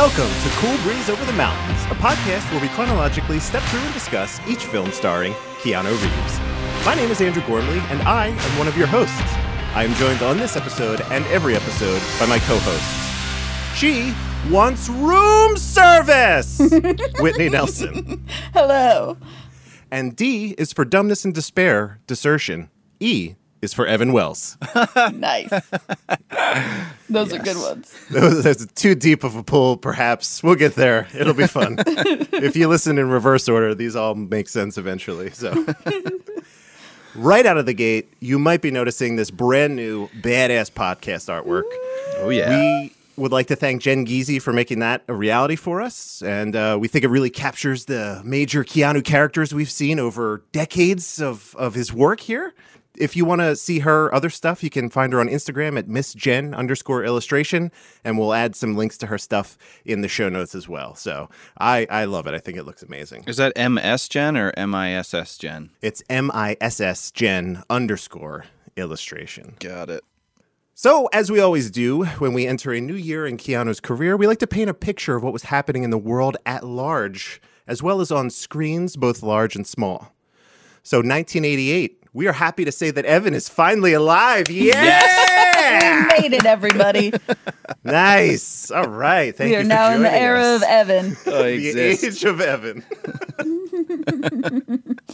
Welcome to Cool Breeze Over the Mountains, a podcast where we chronologically step through and discuss each film starring Keanu Reeves. My name is Andrew Gormley, and I am one of your hosts. I am joined on this episode and every episode by my co hosts. She wants room service! Whitney Nelson. Hello. And D is for dumbness and despair, desertion. E is for Evan Wells. Nice. Those are good ones. That's too deep of a pull, perhaps. We'll get there. It'll be fun. if you listen in reverse order, these all make sense eventually. So, right out of the gate, you might be noticing this brand new badass podcast artwork. Oh yeah. We would like to thank Jen Geezy for making that a reality for us. And uh, we think it really captures the major Keanu characters we've seen over decades of, of his work here. If you want to see her other stuff, you can find her on Instagram at Miss Jen underscore illustration, and we'll add some links to her stuff in the show notes as well. So I, I love it. I think it looks amazing. Is that MS Jen or MISS Jen? It's M I S S Jen underscore illustration. Got it. So, as we always do when we enter a new year in Keanu's career, we like to paint a picture of what was happening in the world at large, as well as on screens, both large and small. So, 1988, we are happy to say that Evan is finally alive. Yeah! We made it, everybody. nice. All right. Thank we you are for now in the era us. of Evan. I the age of Evan.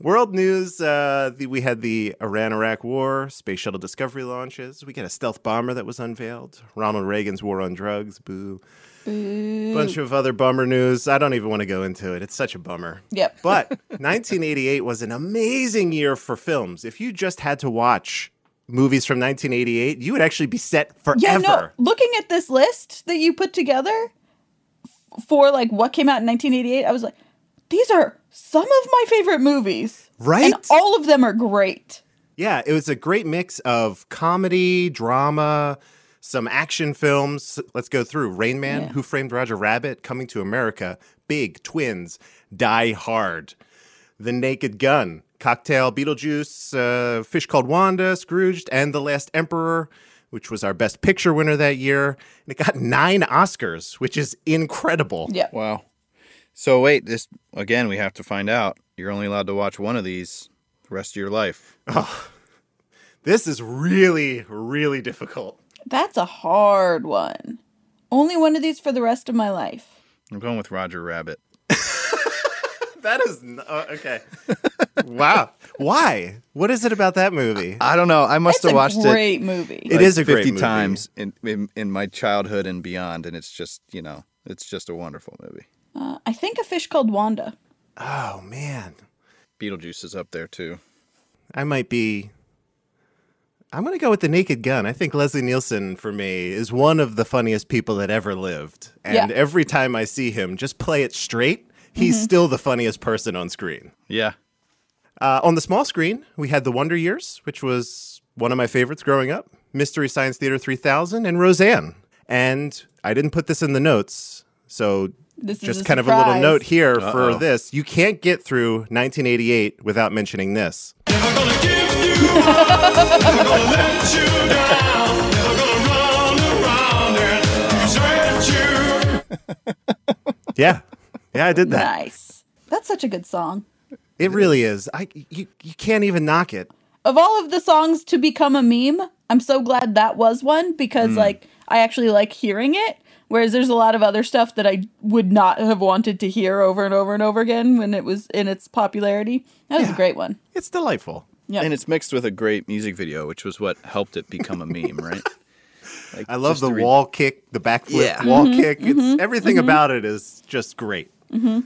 World news: uh, the, We had the Iran-Iraq War, space shuttle Discovery launches. We get a stealth bomber that was unveiled. Ronald Reagan's war on drugs. Boo. Bunch of other bummer news. I don't even want to go into it. It's such a bummer. Yep. But 1988 was an amazing year for films. If you just had to watch movies from 1988, you would actually be set forever. Yeah, no. Looking at this list that you put together for like what came out in 1988, I was like, these are some of my favorite movies. Right? And all of them are great. Yeah, it was a great mix of comedy, drama, some action films. Let's go through Rain Man, Yeah. Who Framed Roger Rabbit, Coming to America, Big, Twins, Die Hard, The Naked Gun, Cocktail, Beetlejuice, uh, Fish Called Wanda, Scrooged, and The Last Emperor, which was our Best Picture winner that year. And it got nine Oscars, which is incredible. Yep. Wow. So wait, this again we have to find out. You're only allowed to watch one of these the rest of your life. Oh, This is really, really difficult. That's a hard one. Only one of these for the rest of my life. I'm going with Roger Rabbit. That is n- uh, okay. wow. Why? What is it about that movie? I don't know. I must It's have watched it It's a great movie. It is a great 50 movie. times in, in in my childhood and beyond and it's just, you know, it's just a wonderful movie. Uh, I think a fish called Wanda. Oh man, Beetlejuice is up there too. I might be. I'm gonna go with the Naked Gun. I think Leslie Nielsen for me is one of the funniest people that ever lived, and Yeah. every time I see him, just play it straight. He's still the funniest person on screen. Yeah. Uh, on the small screen, we had The Wonder Years, which was one of my favorites growing up, Mystery Science Theater 3000, and Roseanne. And I didn't put this in the notes, so This just a kind of a little note here for Uh-oh. this. You can't get through 1988 without mentioning this. Never gonna give you up. Never gonna let you down. Never gonna run around and desert you. Yeah. Yeah, I did that. Nice. That's such a good song. It really is. I you, you can't even knock it. Of all of the songs to become a meme, I'm so glad that was one Mm. because like I actually like hearing it. Whereas there's a lot of other stuff that I would not have wanted to hear over and over and over again when it was in its popularity. That was Yeah. a great one. It's delightful. Yeah. And it's mixed with a great music video, which was what helped it become a meme, right? Like, I love just the to read- wall kick, the backflip Yeah. wall Mm-hmm. kick. It's mm-hmm. everything mm-hmm. about it is just great. Mm-hmm.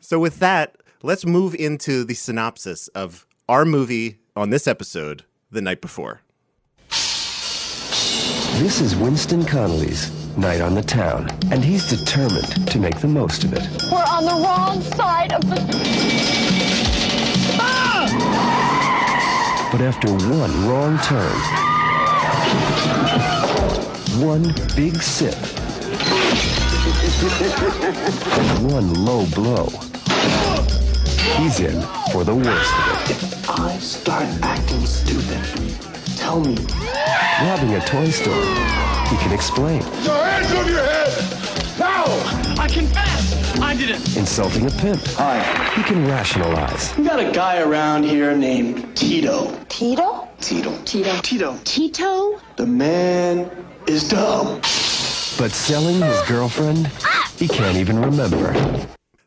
So with that, let's move into the synopsis of our movie on this episode, The Night Before. This is Winston Connolly's night on the town, and he's determined to make the most of it. We're on the wrong side of the. But after one wrong turn, one big sip, and one low blow, he's in for the worst of it. If I start acting stupid, tell me. Robbing a toy store, he can explain. Your hands on your head! Now! I confess. I did it. Insulting a pimp. Hi. He can rationalize. We got a guy around here named Tito. Tito? Tito. Tito. Tito. Tito? The man is dumb. But selling his girlfriend, he can't even remember.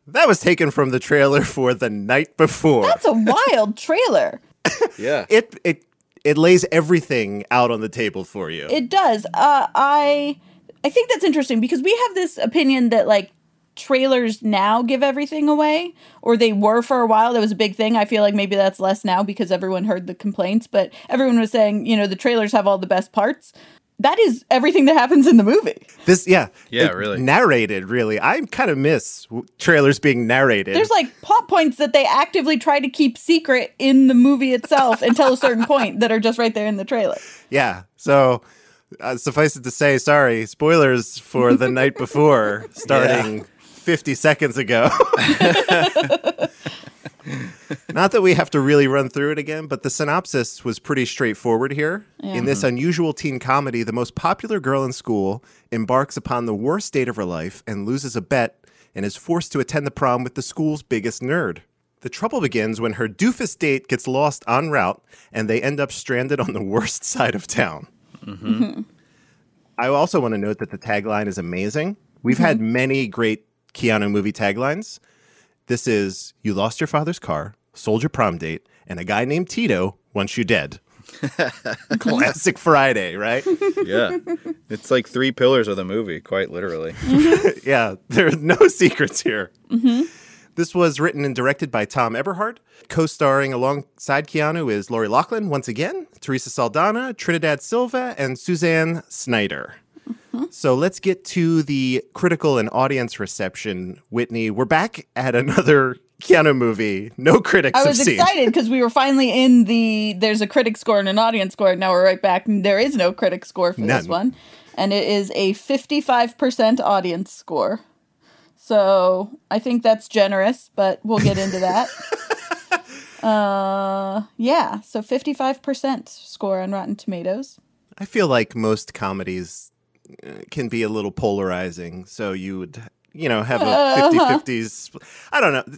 That was taken from the trailer for The Night Before. That's a wild trailer. Yeah. it it it lays everything out on the table for you. It does. Uh, I I think that's interesting because we have this opinion that like trailers now give everything away, or they were for a while. That was a big thing. I feel like maybe that's less now because everyone heard the complaints, but everyone was saying, you know, the trailers have all the best parts. That is everything that happens in the movie. this yeah. Yeah, really. Narrated, really. I kind of miss w- trailers being narrated. There's like plot points that they actively try to keep secret in the movie itself until a certain point that are just right there in the trailer. Yeah. So uh, suffice it to say, sorry, spoilers for the night before, starting 50 seconds ago. Not that we have to really run through it again, but the synopsis was pretty straightforward here. In this unusual teen comedy, the most popular girl in school embarks upon the worst date of her life and loses a bet and is forced to attend the prom with the school's biggest nerd. The trouble begins when her doofus date gets lost en route and they end up stranded on the worst side of town. Mm-hmm. I also want to note that the tagline is amazing. We've had mm-hmm. many great Keanu movie taglines. This is You lost your father's car, sold your prom date, and a guy named Tito wants you dead. Classic Friday, right? yeah. It's like three pillars of the movie, quite literally. yeah, there are no secrets here. Mm-hmm. This was written and directed by Thom Eberhardt. Co starring alongside Keanu is Lori Loughlin once again, Theresa Saldana, Trinidad Silva, and Suzanne Snyder. So let's get to the critical and audience reception. Whitney, we're back at another Keanu movie. No critics I was excited because we were finally in the there's a critic score and an audience score. Now we're right back. and There is no critic score for this one, and it is a 55% audience score. So I think that's generous, but we'll get into that. uh, yeah. So 55% score on Rotten Tomatoes. I feel like most comedies can be a little polarizing. So you would, you know, have a 50 50s. I don't know.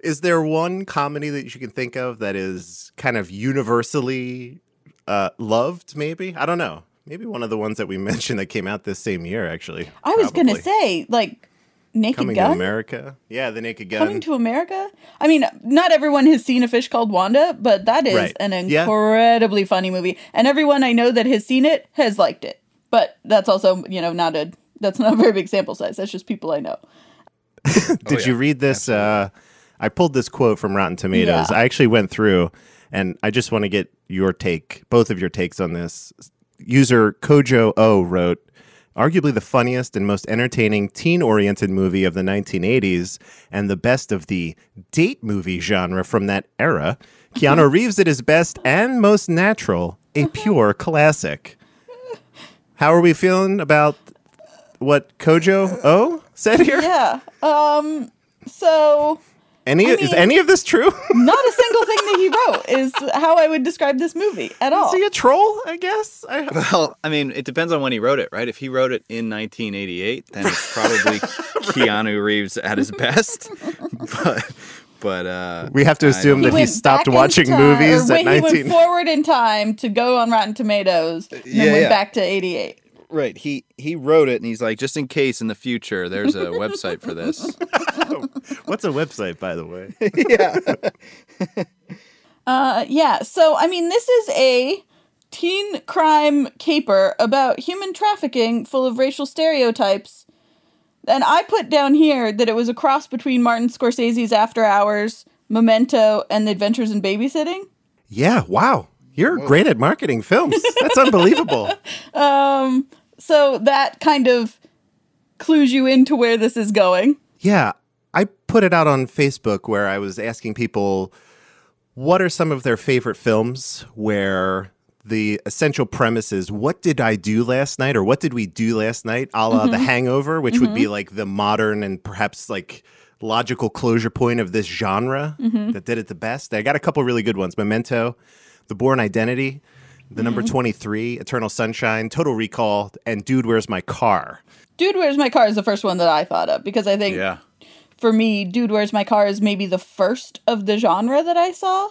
Is there one comedy that you can think of that is kind of universally uh, loved, maybe? I don't know. Maybe one of the ones that we mentioned that came out this same year, actually. I was gonna say like Naked Coming Gun. to America. Yeah, The Naked Gun. Coming to America. I mean, not everyone has seen a fish called Wanda, but that is Right. an Yeah. incredibly funny movie, and everyone I know that has seen it has liked it. But that's also, you know, not a that's not a very big sample size. That's just people I know. Did you read this? Uh, I pulled this quote from Rotten Tomatoes. Yeah. I actually went through, and I just want to get your take, both of your takes on this. User Kojo O wrote, arguably the funniest and most entertaining teen-oriented movie of the 1980s, and the best of the date movie genre from that era. Keanu Reeves at his best and most natural, a pure classic. How are we feeling about what Kojo O said here? Yeah. Um. So Any I is any of this true? not a single thing that he wrote is how I would describe this movie at all. Is he a troll? I guess. I, Well, I mean, it depends on when he wrote it, right? If he wrote it in 1988, then it's probably Keanu Reeves at his best. But, but uh, we have to assume that he went stopped watching time- movies or at wait, He 19. went forward in time to go on Rotten Tomatoes, and Yeah, then went yeah. back to '88. right, he he wrote it, and he's like, just in case in the future, there's a website for this. What's a website, by the way? yeah Uh, yeah. So, I mean, this is a teen crime caper about human trafficking full of racial stereotypes. And I put down here that it was a cross between Martin Scorsese's After Hours, Memento, and The Adventures in Babysitting. yeah. Wow. You're great at marketing films. That's unbelievable. um, So that kind of clues you into where this is going. Yeah. I put it out on Facebook where I was asking people what are some of their favorite films where the essential premise is what did I do last night or what did we do last night, a la The mm-hmm. Hangover, which would be mm-hmm. like the modern and perhaps like logical closure point of this genre mm-hmm. that did it the best. I got a couple really good ones Memento, The Bourne Identity. the number 23, Eternal Sunshine, Total Recall, and Dude, Where's My Car? Dude, Where's My Car is the first one that I thought of because I think Yeah. for me, Dude, Where's My Car is maybe the first of the genre that I saw.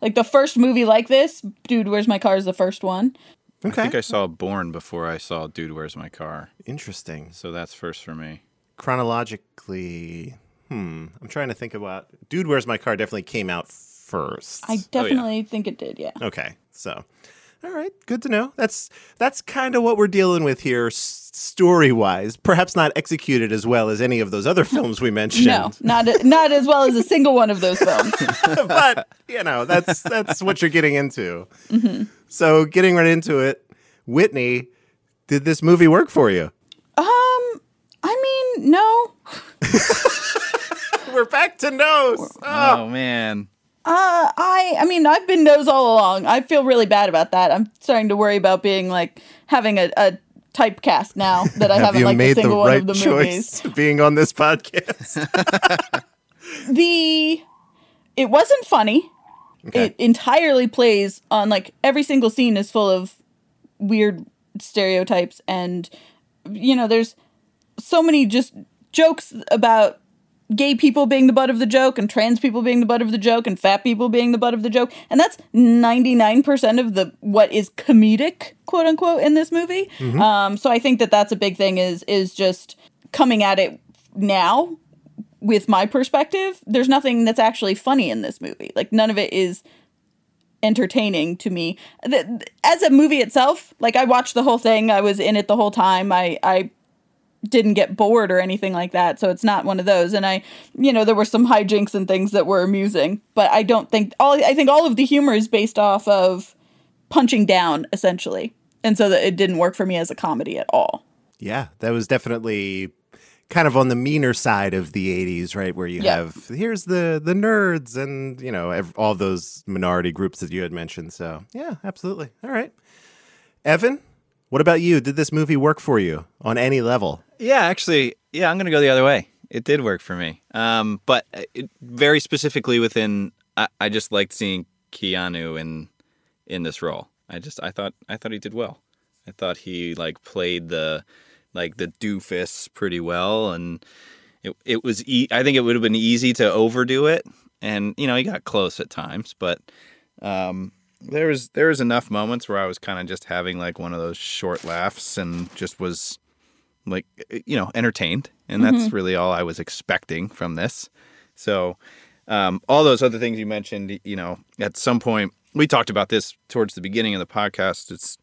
Like the first movie like this, Dude, Where's My Car is the first one. Okay. I think I saw Bourne before I saw Dude, Where's My Car? Interesting. So that's first for me. Chronologically, hmm, I'm trying to think about Dude, Where's My Car definitely came out first. I definitely think it did, yeah. Okay, so all right, good to know. That's that's kind of what we're dealing with here, story wise. Perhaps not executed as well as any of those other films we mentioned. No, not not as well as a single one of those films. but you know that's that's what you're getting into. So getting right into it, Whitney, did this movie work for you? Um, I mean, no. We're back to nose. Oh, man. Uh, I I mean, I've been nose all along. I feel really bad about that. I'm starting to worry about being like having a, a typecast now that I Have haven't like a single one right of the choice movies. being on this podcast? The it wasn't funny. It entirely plays on like every single scene is full of weird stereotypes and you know, there's so many just jokes about gay people being the butt of the joke and trans people being the butt of the joke and fat people being the butt of the joke. And that's 99% of the what is comedic quote unquote in this movie. Um, so i think that that's a big thing is is just coming at it now with my perspective there's nothing that's actually funny in this movie. Like none of it is entertaining to me. As a movie itself like i watched the whole thing. I was in it the whole time. I i didn't get bored or anything like that so it's not one of those and i you know there were some hijinks and things that were amusing but i don't think all i think all of the humor is based off of punching down essentially and so that it didn't work for me as a comedy at all yeah, that was definitely kind of on the meaner side of the 80s, right? Where you Yeah. have here's the the nerds and, you know, ev- all those minority groups that you had mentioned. So, yeah, absolutely. All right. Evan, what about you? Did this movie work for you on any level? Yeah, actually, yeah, I'm going to go the other way. It did work for me. Um, but it, very specifically within, I, I just liked seeing Keanu in in this role. I just, I thought, I thought he did well. I thought he like played the like the doofus pretty well, and it it was. E- I think it would have been easy to overdo it, and you know he got close at times, but um, there was there was enough moments where I was kind of just having like one of those short laughs and just was like you know entertained and that's really all i was expecting from this. So um, all those other things you mentioned you know at some point we talked about this towards the beginning of the podcast. It's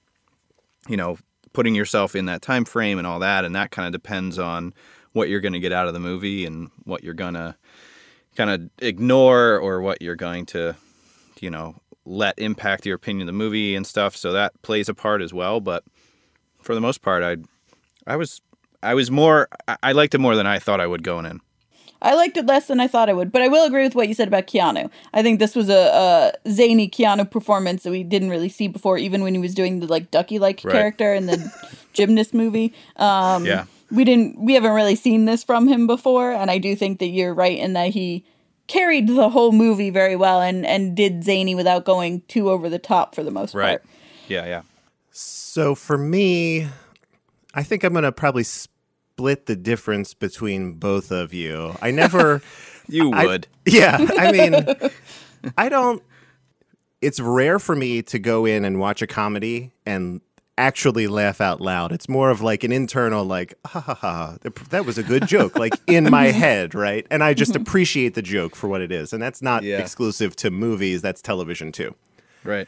you know putting yourself in that time frame and all that and that kind of depends on what you're going to get out of the movie and what you're going to kind of ignore or what you're going to you know let impact your opinion of the movie and stuff. So that plays a part as well but for the most part i I was I was more I- I liked it more than I thought I would going in. I liked it less than I thought I would, but I will agree with what you said about Keanu. I think this was a, a zany Keanu performance that we didn't really see before, even when he was doing the like ducky like Right. character in the gymnast movie. Um, Yeah. we didn't we haven't really seen this from him before, and I do think that you're right in that he carried the whole movie very well and and did zany without going too over the top for the most part. Yeah, yeah. So for me, I think I'm going to probably split the difference between both of you. I never. You I- would. yeah, I mean, I don't. It's rare for me to go in and watch a comedy and actually laugh out loud. It's more of like an internal, like, ha ha ha, that was a good joke, like in my head, right? And I just mm-hmm. appreciate the joke for what it is. And that's not Yeah. exclusive to movies, that's television too. right.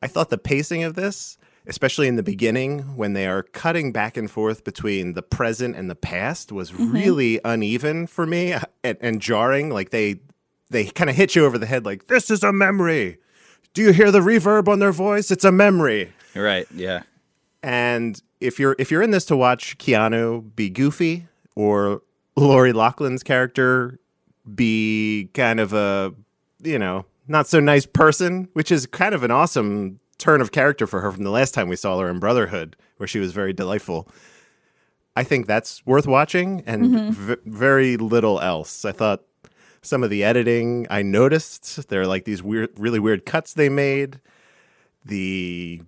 I thought the pacing of this, especially in the beginning when they are cutting back and forth between the present and the past, was mm-hmm. really uneven for me uh, and, and jarring. Like they they kind of hit you over the head like this is a memory. Do you hear the reverb on their voice? It's a memory. Right. Yeah. And if you're if you're in this to watch Keanu be goofy or Lori Loughlin's character be kind of a you know not so nice person, which is kind of an awesome turn of character for her from the last time we saw her in Brotherhood, where she was very delightful. I think that's worth watching, and mm-hmm. v- very little else. I thought some of the editing I noticed there are like these weird, really weird cuts they made. The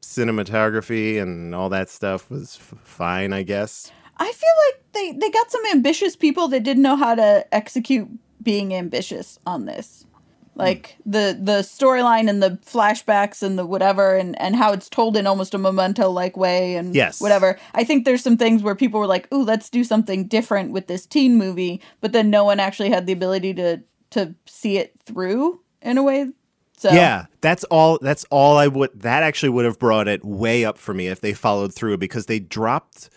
cinematography and all that stuff was f- fine, I guess. I feel like they they got some ambitious people that didn't know how to execute being ambitious on this. Hmm. Like the the storyline and the flashbacks and the whatever and and how it's told in almost a memento like way and Yes. whatever. I think there's some things where people were like, "Ooh, let's do something different with this teen movie," but then no one actually had the ability to to see it through in a way. So Yeah, that's all. That's all I would. That actually would have brought it way up for me if they followed through because they dropped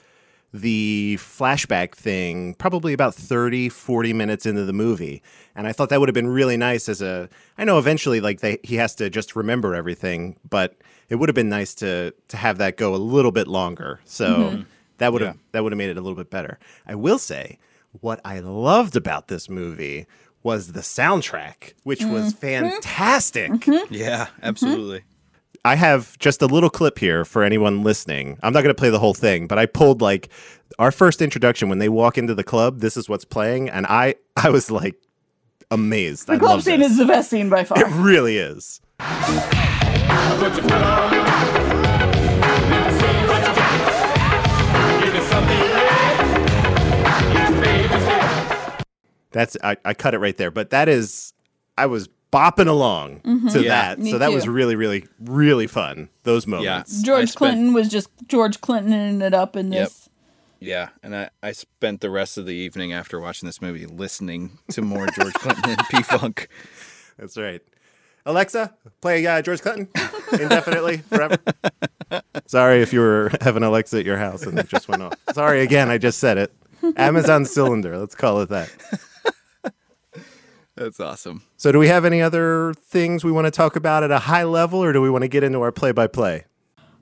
the flashback thing probably about 30 40 minutes into the movie. And i thought that would have been really nice as a i know eventually like they he has to just remember everything but it would have been nice to to have that go a little bit longer. So mm-hmm. that would have that would have made it a little bit better. I will say what i loved about this movie was the soundtrack which was mm-hmm. fantastic. Mm-hmm. Yeah, absolutely. I have just a little clip here for anyone listening. I'm not going to play the whole thing, but I pulled like our first introduction when they walk into the club. This is what's playing, and I I was like amazed. The I club scene this. is the best scene by far. It really is. Put your foot on. Give me something red. Baby, That's I, I cut it right there, but that is I was bopping along to Yeah. that, Mm-hmm. So that was really really really fun. Those moments. I George spent- Clinton was just George Clintoning it up in Yep. this. Yeah, and I, I spent the rest of the evening after watching this movie listening to more George Clinton and P Funk. That's right. Alexa, play uh, George Clinton indefinitely forever. Sorry if you were having Alexa at your house and it just went off. Sorry again, I just said it. Amazon cylinder, let's call it that. That's awesome. So, do we have any other things we want to talk about at a high level, or do we want to get into our play-by-play?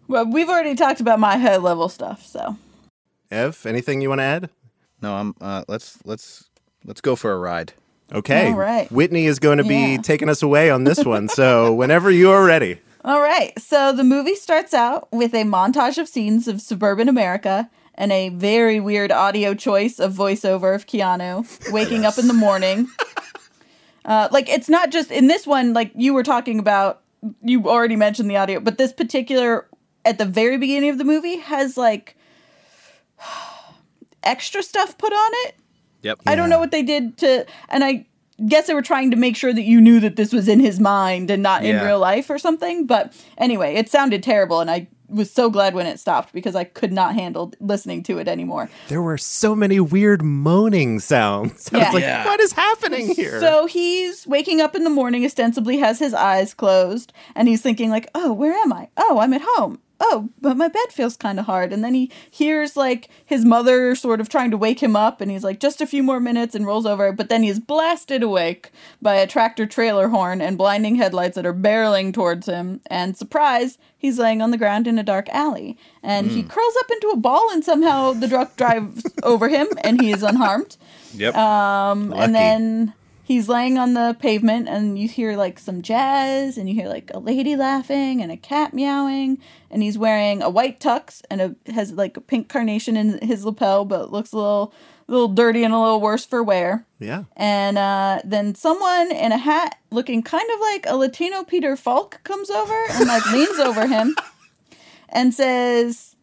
Well, we've already talked about my high level stuff, so Ev, anything you want to add? No, I'm. Uh, let's let's let's go for a ride. Okay. All right. Whitney is going to be Yeah. taking us away on this one. So, whenever you are ready. All right. So the movie starts out with a montage of scenes of suburban America and a very weird audio choice of voiceover of Keanu waking up in the morning. Uh, like it's not just in this one, like you were talking about, you already mentioned the audio, but this particular at the very beginning of the movie has like extra stuff put on it. Yep. I don't know what they did to, and I guess they were trying to make sure that you knew that this was in his mind and not in real life or something. But anyway, it sounded terrible, and I was so glad when it stopped because I could not handle listening to it anymore. There were so many weird moaning sounds. I Yeah. was like, Yeah. what is happening here? So he's waking up in the morning, ostensibly has his eyes closed, and he's thinking like, "Oh, where am I? Oh, I'm at home. Oh, but my bed feels kind of hard." And then he hears like his mother sort of trying to wake him up, and he's like, "Just a few more minutes," and rolls over. But then he's blasted awake by a tractor trailer horn and blinding headlights that are barreling towards him. And surprise, he's laying on the ground in a dark alley, and he curls up into a ball, and somehow the truck drives over him, and he is unharmed. Yep. Um, Lucky. and then he's laying on the pavement, and you hear like some jazz, and you hear like a lady laughing and a cat meowing, and he's wearing a white tux and a has like a pink carnation in his lapel, but looks a little little dirty and a little worse for wear. yeah. And uh, then someone in a hat looking kind of like a Latino Peter Falk comes over and like leans over him and says,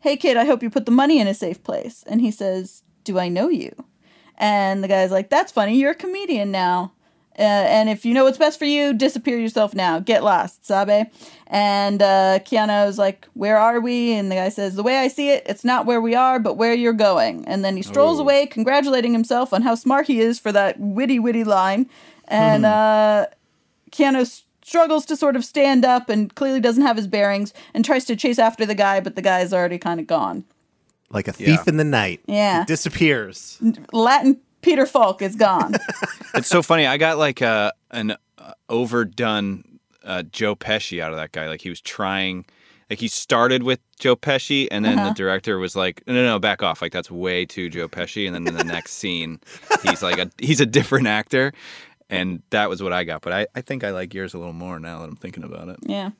Hey kid, I hope you put the money in a safe place. And he says, Do I know you? And the guy's like, That's funny. You're a comedian now. Uh, and if you know what's best for you, disappear yourself now. Get lost, Sabe. And uh, Keanu's like, Where are we? And the guy says, The way I see it, it's not where we are, but where you're going. And then he strolls Oh. away, congratulating himself on how smart he is for that witty, witty line. And uh, Keanu struggles to sort of stand up and clearly doesn't have his bearings and tries to chase after the guy, but the guy's already kind of gone. Like a thief Yeah. in the night. Yeah. He disappears. Latin Peter Falk is gone. It's so funny. I got like a an uh, overdone uh, Joe Pesci out of that guy. Like he was trying. Like he started with Joe Pesci, and then Uh-huh. the director was like, "No, no, no, back off! Like that's way too Joe Pesci." And then in the next scene, he's like, a, he's a different actor, and that was what I got. But I, I think I like yours a little more now that I'm thinking about it. yeah.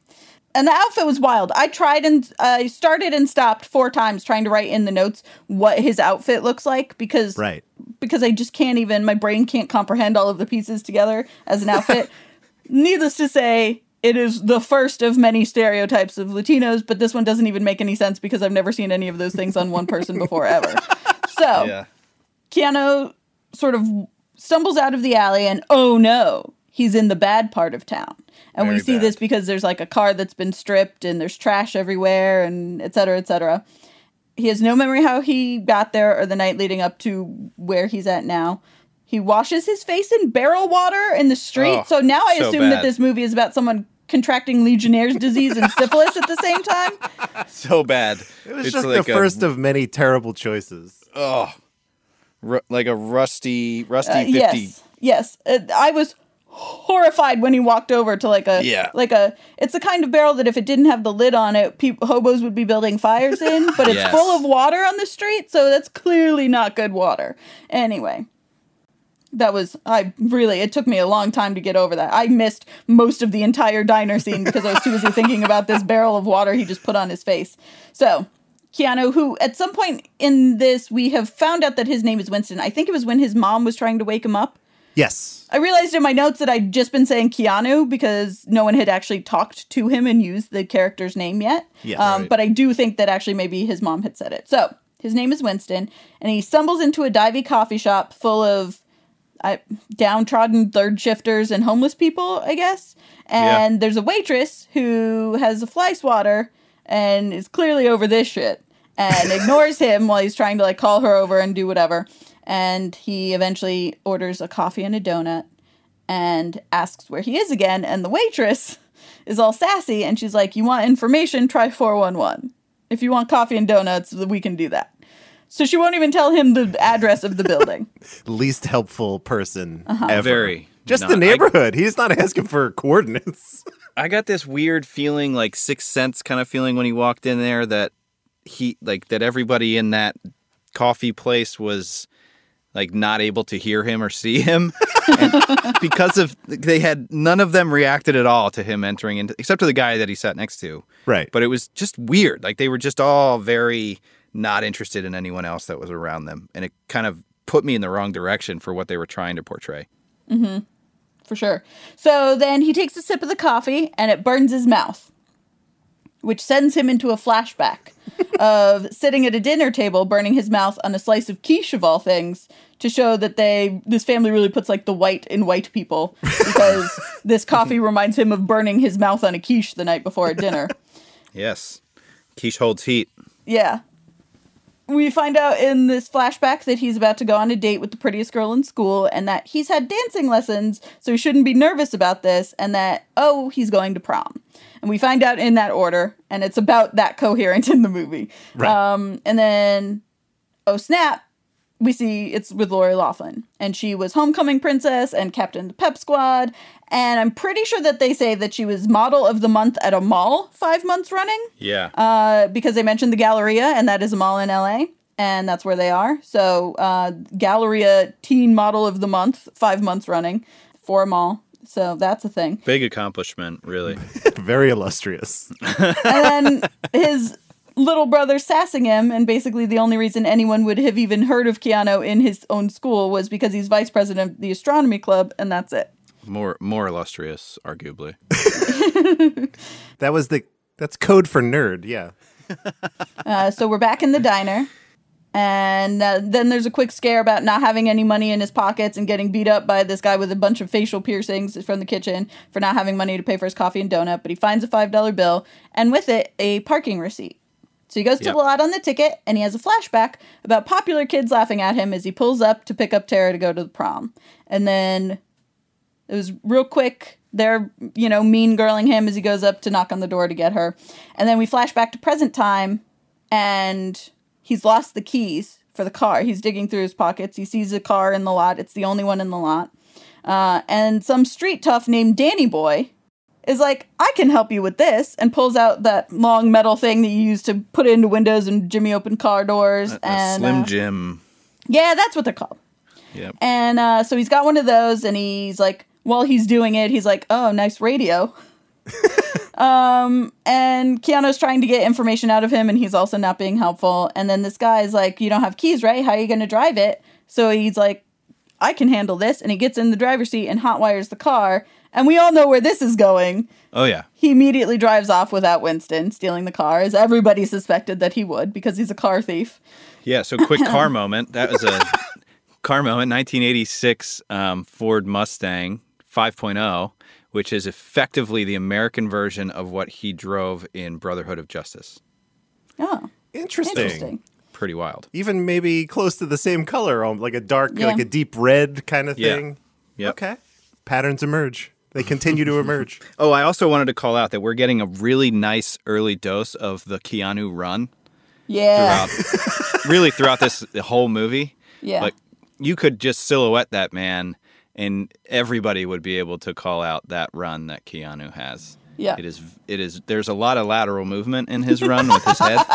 And the outfit was wild. I tried and I started and stopped four times trying to write in the notes what his outfit looks like because Right. because I just can't even my brain can't comprehend all of the pieces together as an outfit. Needless to say, it is the first of many stereotypes of Latinos, but this one doesn't even make any sense because I've never seen any of those things on one person before ever. So Yeah. Keanu sort of stumbles out of the alley and oh no, he's in the bad part of town. And we see bad. this because there's like a car that's been stripped and there's trash everywhere and et cetera, et cetera. He has no memory how he got there or the night leading up to where he's at now. He washes his face in barrel water in the street. Oh, so now I so assume that this movie is about someone contracting Legionnaire's disease and syphilis at the same time. So bad. It was it's just like the a- first of many terrible choices. oh, ru- like a rusty, rusty Uh, fifty. yes, yes. Uh, I was horrified when he walked over to like a Yeah. like a. It's the kind of barrel that if it didn't have the lid on it, hobos would be building fires in. But it's Yes. full of water on the street, so that's clearly not good water. Anyway. That was I really it took me a long time to get over that. I missed most of the entire diner scene because I was too busy thinking about this barrel of water he just put on his face. So, Keanu, who at some point in this we have found out that his name is Winston. I think it was when his mom was trying to wake him up. Yes. I realized in my notes that I'd just been saying Keanu because no one had actually talked to him and used the character's name yet. Yes. um, Right. But I do think that actually maybe his mom had said it. So his name is Winston, and he stumbles into a divey coffee shop full of uh, downtrodden third shifters and homeless people, I guess. And there's a waitress who has a fly swatter and is clearly over this shit and ignores him while he's trying to like call her over and do whatever. And he eventually orders a coffee and a donut and asks where he is again. And the waitress is all sassy and she's like, You want information? Try 411. If you want coffee and donuts, we can do that. So she won't even tell him the address of the building. Least helpful person Uh-huh. ever. Very. Just not- the I- neighborhood. He's not asking for coordinates. I got this weird feeling, like Sixth Sense kind of feeling when he walked in there that he, like, that everybody in that coffee place was like not able to hear him or see him. Because of, they had, none of them reacted at all to him entering into, except for the guy that he sat next to. Right. But it was just weird. Like, they were just all very not interested in anyone else that was around them. And it kind of put me in the wrong direction for what they were trying to portray. Mm-hmm. For sure. So then he takes a sip of the coffee and it burns his mouth, which sends him into a flashback of sitting at a dinner table, burning his mouth on a slice of quiche of all things, to show that they this family really puts like the white in white people because this coffee reminds him of burning his mouth on a quiche the night before a dinner. Yes. Quiche holds heat. Yeah. We find out in this flashback that he's about to go on a date with the prettiest girl in school and that he's had dancing lessons, so he shouldn't be nervous about this, and that, oh, he's going to prom. And we find out in that order, and it's about that coherent in the movie. Right. Um, and then, oh snap, we see it's with Lori Loughlin. And she was homecoming princess and captain the pep squad. And I'm pretty sure that they say that she was model of the month at a mall five months running Yeah. uh, because they mentioned the Galleria, and that is a mall in LA, and that's where they are. So, uh, Galleria Teen Model of the Month, five months running for a mall. So that's a thing. Big accomplishment, really. Very illustrious. And then his little brother sassing him, and basically the only reason anyone would have even heard of Keanu in his own school was because he's vice president of the astronomy club, and that's it. More more illustrious, arguably. That was the that's code for nerd. Yeah. Uh, so we're back in the diner. And uh, then there's a quick scare about not having any money in his pockets and getting beat up by this guy with a bunch of facial piercings from the kitchen for not having money to pay for his coffee and donut. But he finds a $5 bill and with it, a parking receipt. So he goes to Yep. the lot on the ticket and he has a flashback about popular kids laughing at him as he pulls up to pick up Tara to go to the prom. And then it was real quick. They're, you know, mean girling him as he goes up to knock on the door to get her. And then we flash back to present time and he's lost the keys for the car. He's digging through his pockets. He sees a car in the lot. It's the only one in the lot. Uh, and some street tough named Danny Boy is like, I can help you with this, and pulls out that long metal thing that you use to put into windows and Jimmy open car doors. A and Slim uh, Jim. yeah, that's what they're called. Yep. And uh, so he's got one of those, and he's like, while he's doing it, he's like, "Oh, nice radio." um, and Keanu's trying to get information out of him, and he's also not being helpful. And then this guy's like, "You don't have keys, right? How are you going to drive it?" So he's like, "I can handle this," and he gets in the driver's seat and hotwires the car. And we all know where this is going. Oh yeah. He immediately drives off without Winston, stealing the car, as everybody suspected that he would because he's a car thief. Yeah, so quick car moment. That was a car moment, 1986 um, Ford Mustang 5.0, which is effectively the American version of what he drove in Brotherhood of Justice. Oh, Interesting. interesting. Pretty wild. Even maybe close to the same color, um, like a dark, Yeah. like a deep red kind of Yeah. thing. Yep. Okay. Patterns emerge. They continue to emerge. Oh, I also wanted to call out that we're getting a really nice early dose of the Keanu run Yeah. throughout, really throughout this whole movie. Yeah. Like you could just silhouette that man, and everybody would be able to call out that run that Keanu has. Yeah. It is. It is. There's a lot of lateral movement in his run with his head.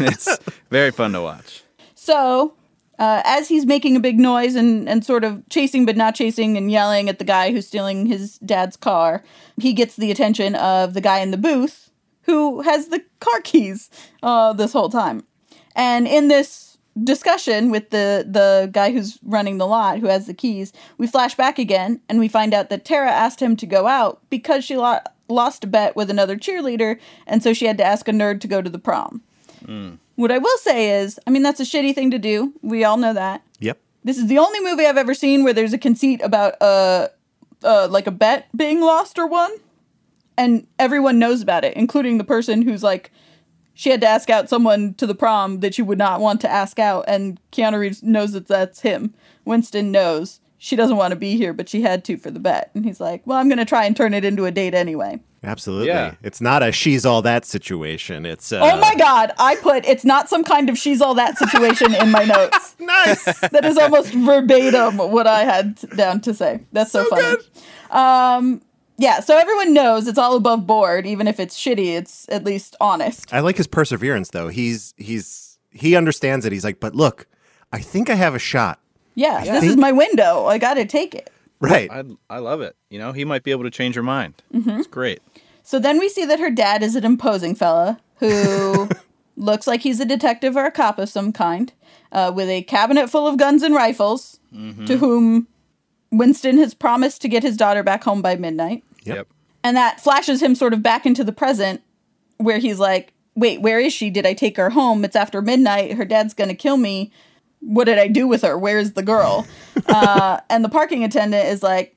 it's very fun to watch. So, uh, as he's making a big noise and, and sort of chasing but not chasing and yelling at the guy who's stealing his dad's car, he gets the attention of the guy in the booth who has the car keys uh, this whole time. And in this discussion with the, the guy who's running the lot, who has the keys, we flash back again and we find out that Tara asked him to go out because she lo- lost a bet with another cheerleader, and so she had to ask a nerd to go to the prom. What I will say is, I mean, that's a shitty thing to do. We all know that. Yep. This is the only movie I've ever seen where there's a conceit about uh, uh, like a bet being lost or won, and everyone knows about it, including the person who's like, she had to ask out someone to the prom that she would not want to ask out, and Keanu Reeves knows that that's him. Winston knows she doesn't want to be here, but she had to for the bet, and he's like, well, I'm gonna try and turn it into a date anyway. Absolutely. Yeah. It's not a she's all that situation. It's uh, Oh my god, I put it's not some kind of she's all that situation in my notes. nice. That is almost verbatim what I had down to say. That's so, funny. Um yeah, so everyone knows it's all above board, even if it's shitty, it's at least honest. I like his perseverance though. He's he's he understands it. He's like, but look, I think I have a shot. Yeah, this is my window. I gotta take it. Right. I I love it. You know, he might be able to change her mind. It's great. So then we see that her dad is an imposing fella who looks like he's a detective or a cop of some kind, uh, with a cabinet full of guns and rifles, to whom Winston has promised to get his daughter back home by midnight. Yep. Yep. And that flashes him sort of back into the present where he's like, wait, where is she? Did I take her home? It's after midnight. Her dad's going to kill me. What did I do with her? Where's the girl? uh, and the parking attendant is like,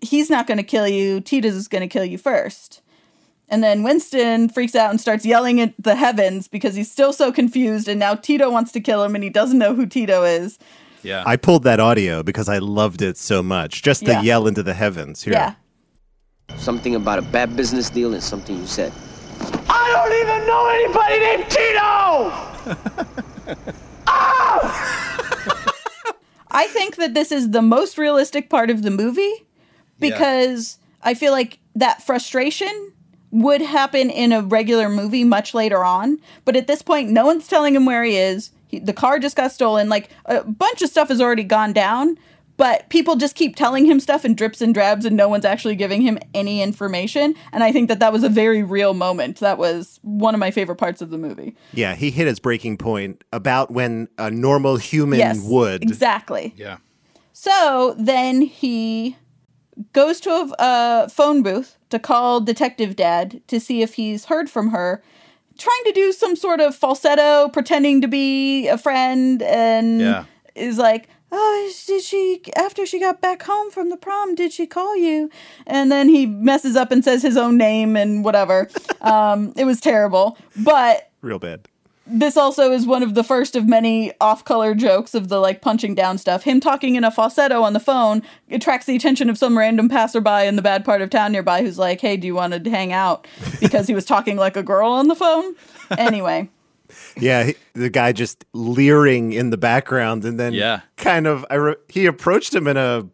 he's not going to kill you. Tita's is going to kill you first. And then Winston freaks out and starts yelling at the heavens because he's still so confused. And now Tito wants to kill him and he doesn't know who Tito is. Yeah. I pulled that audio because I loved it so much. Just the Yeah. yell into the heavens. Here. Yeah. Something about a bad business deal and something you said. I don't even know anybody named Tito! Ah! I think that this is the most realistic part of the movie because I feel like that frustration would happen in a regular movie much later on. But at this point, no one's telling him where he is. He, the car just got stolen. Like a bunch of stuff has already gone down, but people just keep telling him stuff in drips and drabs, and no one's actually giving him any information. And I think that that was a very real moment. That was one of my favorite parts of the movie. Yeah, he hit his breaking point about when a normal human yes, would. exactly. yeah. So then he goes to a, a phone booth to call Detective Dad to see if he's heard from her, trying to do some sort of falsetto, pretending to be a friend, and Yeah. is like, Oh, did she, after she got back home from the prom, did she call you? And then he messes up and says his own name and whatever. um, it was terrible. But Real bad. this also is one of the first of many off-color jokes of the like punching down stuff. Him talking in a falsetto on the phone attracts the attention of some random passerby in the bad part of town nearby who's like, "Hey, do you want to hang out?" Because he was talking like a girl on the phone. Anyway, Yeah, he, the guy just leering in the background, and then Yeah. kind of I re- he approached him in a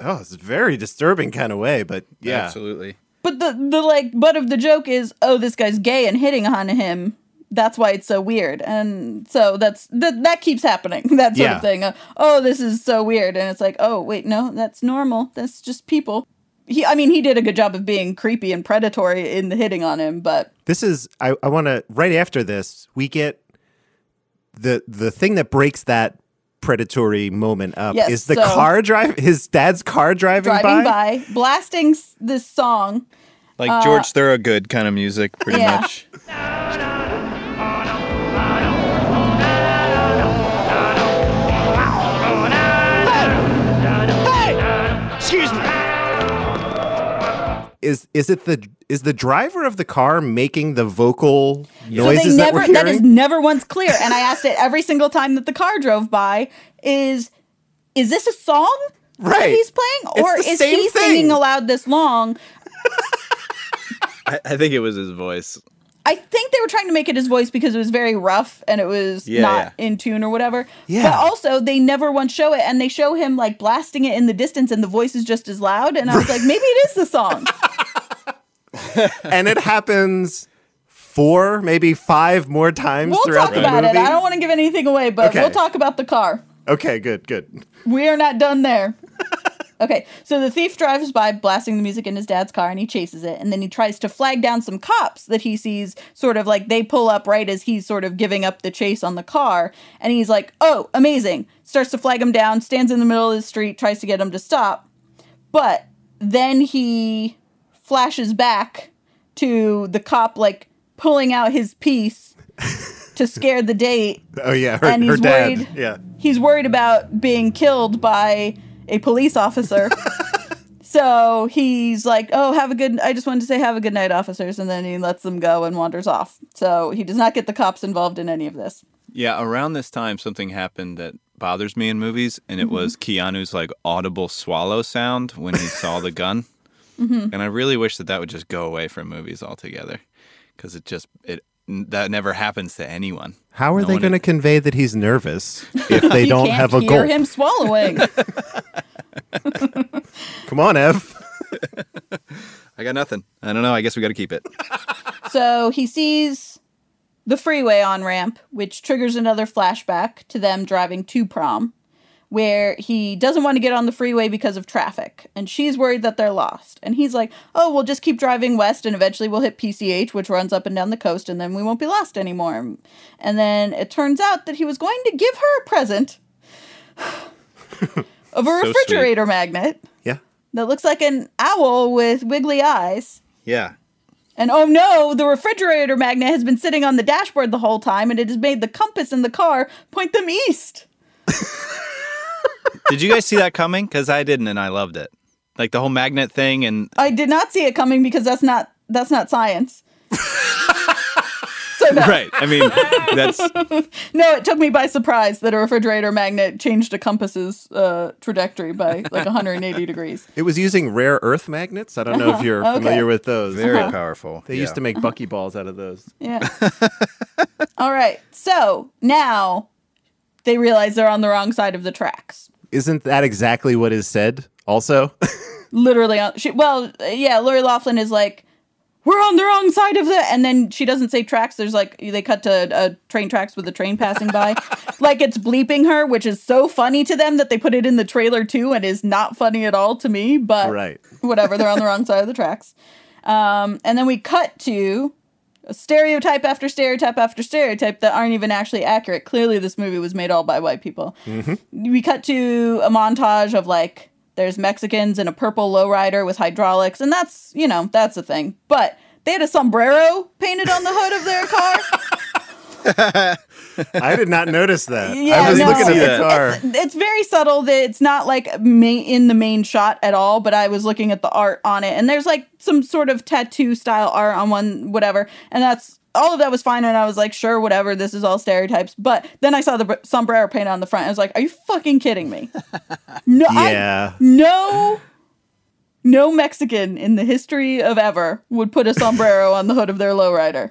oh, it's very disturbing kind of way. But yeah, Absolutely. but the the like butt of the joke is, "Oh, this guy's gay and hitting on him." That's why it's so weird, and so that's that that keeps happening. That sort Yeah. of thing. Uh, oh, this is so weird, and it's like, oh, wait, no, that's normal. That's just people. He, I mean, he did a good job of being creepy and predatory in the hitting on him, but this is I, I want to right after this we get the the thing that breaks that predatory moment up. Yes, is the so- car drive his dad's car driving, Driving by, blasting this song. Like uh, George Thorogood kind of music, pretty Yeah. much. Hey! Is is it the is the driver of the car making the vocal So noises they that we're never hearing? that is never once clear. And I asked it every single time that the car drove by is is this a song that Right. he's playing? Or is he thing. singing aloud this long? I, I think it was his voice. I think they were trying to make it his voice because it was very rough and it was Yeah, not yeah. in tune or whatever. Yeah. But also they never once show it and they show him like blasting it in the distance and the voice is just as loud and I was like maybe it is the song. and it happens four, maybe five more times We'll throughout talk the about movie. it. I don't want to give anything away, but Okay. we'll talk about the car. Okay, good, good. We are not done there. okay, so the thief drives by blasting the music in his dad's car and he chases it. And then he tries to flag down some cops that he sees, sort of like they pull up right as he's sort of giving up the chase on the car. And he's like, oh, amazing. Starts to flag him down, stands in the middle of the street, tries to get him to stop. But then he flashes back to the cop, like pulling out his piece to scare the date Oh yeah, her, And he's dad. worried. Yeah. he's worried about being killed by a police officer. so he's like, "Oh, have a good. I just wanted to say have a good night, officers," and then he lets them go and wanders off. So he does not get the cops involved in any of this. Yeah, around this time, something happened that bothers me in movies, and it was mm-hmm. Keanu's like audible swallow sound when he saw the gun. Mm-hmm. And I really wish that that would just go away from movies altogether, because it just it that never happens to anyone. How are No they going to convey that he's nervous if they don't can't have a hear goal? him swallowing. Come on, Ev. I got nothing. I don't know. I guess we got to keep it. so he sees the freeway on ramp, which triggers another flashback to them driving to prom, where he doesn't want to get on the freeway because of traffic, and she's worried that they're lost. And he's like, "Oh, we'll just keep driving west, and eventually we'll hit PCH, which runs up and down the coast, and then we won't be lost anymore." And then it turns out that he was going to give her a present of a So sweet. refrigerator magnet Yeah. that looks like an owl with wiggly eyes. Yeah. And oh no, the refrigerator magnet has been sitting on the dashboard the whole time and it has made the compass in the car point them east. Did you guys see that coming? Because I didn't, and I loved it. Like the whole magnet thing, and I did not see it coming because that's not that's not science. so no, right. I mean, that's no, it took me by surprise that a refrigerator magnet changed a compass's uh, trajectory by like 180 degrees. It was using rare earth magnets. I don't know if you're Okay. familiar with those. very powerful. They used to make buckyballs out of those. Yeah. All right. So now they realize they're on the wrong side of the tracks. Isn't that exactly what is said? Also, literally she well yeah lori loughlin is like we're on the wrong side of the and then she doesn't say tracks there's like they cut to uh, train tracks with a train passing by like it's bleeping her which is so funny to them that they put it in the trailer too and is not funny at all to me but Right. whatever they're on the wrong side of the tracks um, and then we cut to stereotype after stereotype after stereotype that aren't even actually accurate. Clearly, this movie was made all by white people. Mm-hmm. We cut to a montage of like there's Mexicans in a purple lowrider with hydraulics, and that's you know that's a thing. But they had a sombrero painted on the hood of their car. I did not notice that. Yeah, I was no, looking at it's, the car. It's, it's very subtle. That it's not like ma- in the main shot at all. But I was looking at the art on it, and there's like some sort of tattoo style art on one, whatever, and that's all of that was fine. And I was like, sure, whatever. This is all stereotypes. But then I saw the sombrero paint on the front. I was like, are you fucking kidding me? No, I- yeah. no. No Mexican in the history of ever would put a sombrero on the hood of their lowrider.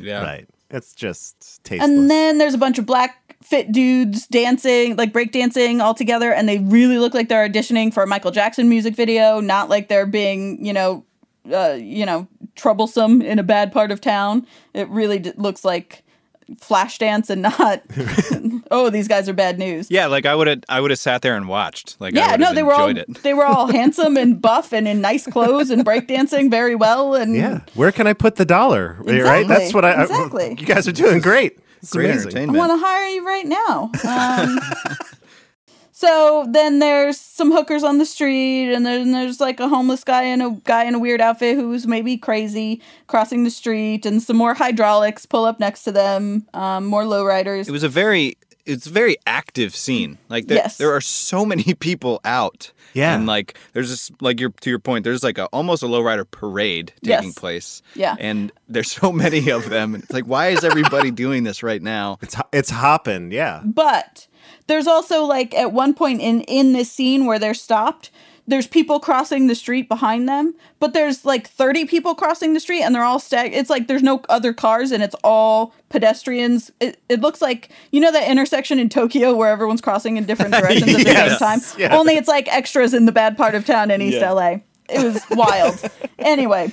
yeah. Right. It's just tasteless. And then there's a bunch of black fit dudes dancing, like break dancing all together, and they really look like they're auditioning for a Michael Jackson music video, not like they're being, you know, uh, you know, troublesome in a bad part of town. It really d- looks like Flashdance and not, oh, these guys are bad news. Yeah, like I would have, I would have sat there and watched. Like, Yeah, would no, they were all it. they were all handsome and buff and in nice clothes and breakdancing very well and yeah. Where can I put the dollar? Right? That's what I, I- exactly. You guys are doing great. It's Great amazing. I want to hire you right now. Um, So then there's some hookers on the street, and then there's like a homeless guy and a guy in a weird outfit who's maybe crazy crossing the street, and some more hydraulics pull up next to them, um, more lowriders. It was a very it's a very active scene. Like there, Yes. there are so many people out. Yeah. And like there's this like your to your point, there's like a almost a lowrider parade taking Yes. place. Yeah. And there's so many of them. And it's like, why is everybody doing this right now? It's it's hopping, yeah. But there's also like at one point in in this scene where they're stopped, there's people crossing the street behind them, but there's like 30 people crossing the street and they're all stag it's like there's no other cars and it's all pedestrians. It, it looks like you know that intersection in Tokyo where everyone's crossing in different directions at the Yes, same time. yeah. Only it's like extras in the bad part of town in East Yeah. LA. It was wild. anyway,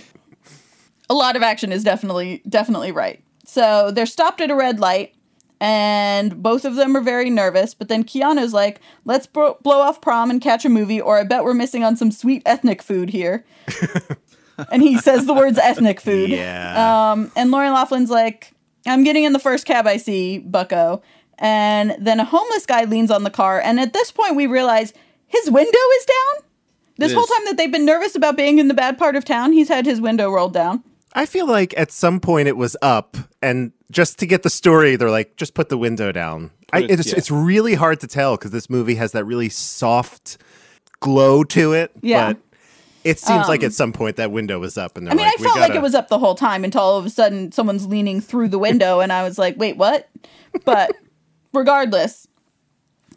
a lot of action is definitely definitely right. So they're stopped at a red light, and both of them are very nervous. But then Keanu's like, "Let's bro- blow off prom and catch a movie, or I bet we're missing on some sweet ethnic food here." and he says the words ethnic food. Yeah. Um, and Lauren Loughlin's like, "I'm getting in the first cab I see, Bucko." And then a homeless guy leans on the car, and at this point we realize his window is down. This It whole time that they've been nervous about being in the bad part of town, he's had his window rolled down. I feel like at some point it was up, and just to get the story, they're like, just put the window down. I, it's yeah. it's really hard to tell because this movie has that really soft glow to it. Yeah. But it seems like um, at some point that window was up, and they're I mean, like, I felt like gotta- it was up the whole time until all of a sudden someone's leaning through the window, and I was like, wait, what? But regardless,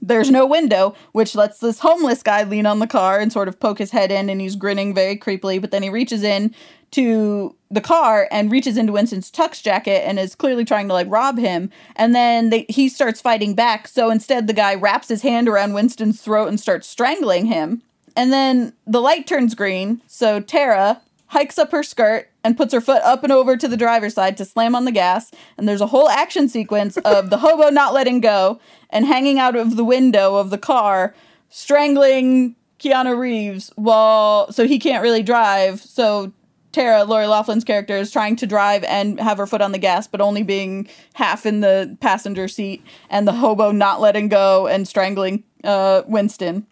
there's no window, which lets this homeless guy lean on the car and sort of poke his head in, and he's grinning very creepily. But then he reaches in to the car and reaches into Winston's tux jacket and is clearly trying to like rob him. And then they, he starts fighting back. So instead, the guy wraps his hand around Winston's throat and starts strangling him. And then the light turns green. So Tara hikes up her skirt and puts her foot up and over to the driver's side to slam on the gas. And there's a whole action sequence of the hobo not letting go and hanging out of the window of the car, strangling Keanu Reeves while so he can't really drive. So Tara, Lori Loughlin's character, is trying to drive and have her foot on the gas, but only being half in the passenger seat, and the hobo not letting go and strangling uh, Winston.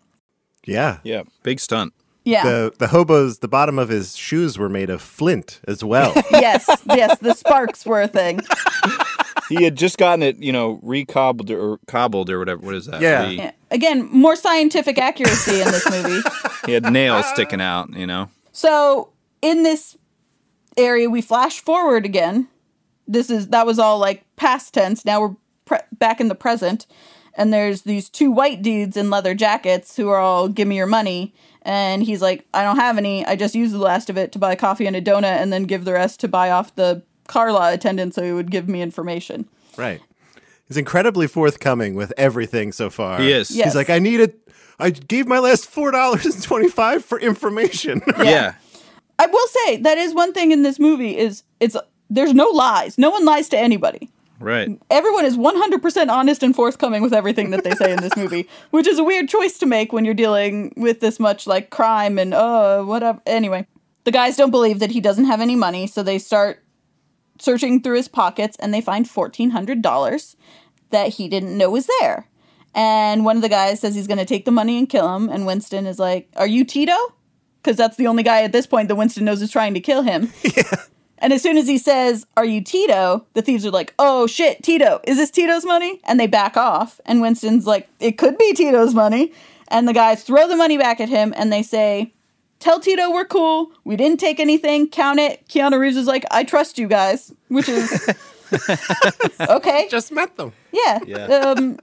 yeah. Yeah. Big stunt. Yeah. The the hobo's the bottom of his shoes were made of flint as well. yes, yes, the sparks were a thing. He had just gotten it, you know, recobbled or cobbled or whatever. What is that? Yeah. Re- Yeah. Again, more scientific accuracy in this movie. he had nails sticking out, you know. So in this area, we flash forward again. This is that was all like past tense. Now we're pre- back in the present, and there's these two white dudes in leather jackets who are all "Give me your money," and he's like, "I don't have any. I just used the last of it to buy coffee and a donut, and then give the rest to buy off the car lot attendant so he would give me information." right. He's incredibly forthcoming with everything so far. He is. Yes. He's like, I needed. I gave my last four dollars and twenty five for information. Yeah. I will say that is one thing in this movie is it's there's no lies. No one lies to anybody. Right. everyone is 100% honest and forthcoming with everything that they say in this movie, which is a weird choice to make when you're dealing with this much like crime and uh whatever. Anyway, the guys don't believe that he doesn't have any money, so they start searching through his pockets and they find $1400 that he didn't know was there. And one of the guys says he's going to take the money and kill him and Winston is like, "Are you Tito?" Cuz that's the only guy at this point that Winston knows is trying to kill him. And as soon as he says, Are you Tito? the thieves are like, Oh shit, Tito, is this Tito's money? And they back off. And Winston's like, It could be Tito's money. And the guys throw the money back at him and they say, Tell Tito we're cool. We didn't take anything. Count it. Keanu Reeves is like, I trust you guys, which is okay. Just met them. Yeah. Yeah. Um,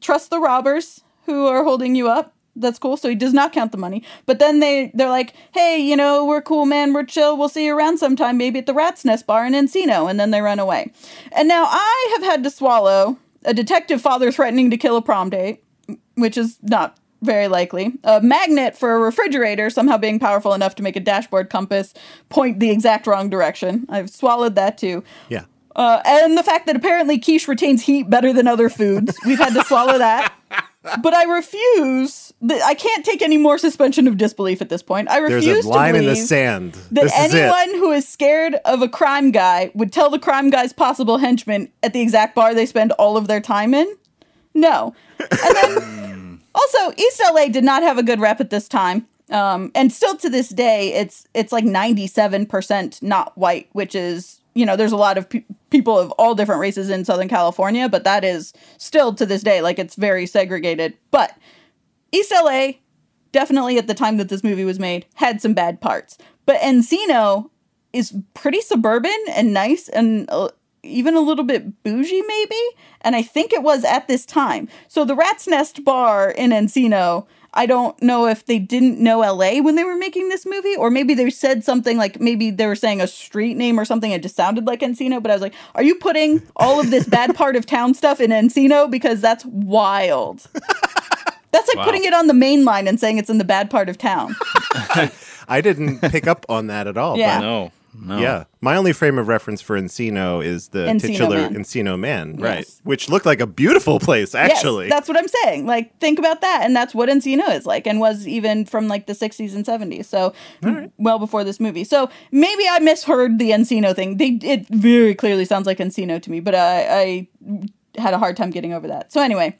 trust the robbers who are holding you up. That's cool. So he does not count the money. But then they they're like, hey, you know, we're cool, man. We're chill. We'll see you around sometime, maybe at the Rat's Nest Bar in Encino. And then they run away. And now I have had to swallow a detective father threatening to kill a prom date, which is not very likely. A magnet for a refrigerator somehow being powerful enough to make a dashboard compass point the exact wrong direction. I've swallowed that too. Yeah. Uh, and the fact that apparently quiche retains heat better than other foods. We've had to swallow that. But I refuse. I can't take any more suspension of disbelief at this point. I There's refuse a line to in the believe sand. that this is anyone who is scared of a crime guy would tell the crime guy's possible henchmen at the exact bar they spend all of their time in. No. And then Also, East LA did not have a good rep at this time. Um, and still to this day, it's it's like ninety seven percent not white, which is you know there's a lot of pe- people of all different races in Southern California, but that is still to this day like it's very segregated. But East LA, definitely at the time that this movie was made, had some bad parts. But Encino is pretty suburban and nice and uh, even a little bit bougie, maybe. And I think it was at this time. So the Rat's Nest Bar in Encino. I don't know if they didn't know LA when they were making this movie, or maybe they said something like maybe they were saying a street name or something. It just sounded like Encino, but I was like, are you putting all of this bad part of town stuff in Encino? Because that's wild. That's like Wow. putting it on the main line and saying it's in the bad part of town. I didn't pick up on that at all. Yeah. No, no. Yeah. My only frame of reference for Encino is the Encino titular Man. Encino Man, right? Which looked like a beautiful place, actually. Yes, that's what I'm saying. Like, think about that. And that's what Encino is like, and was even from like the 60s and 70s. So, well before this movie. So, maybe I misheard the Encino thing. They It very clearly sounds like Encino to me, but I, I had a hard time getting over that. So, anyway,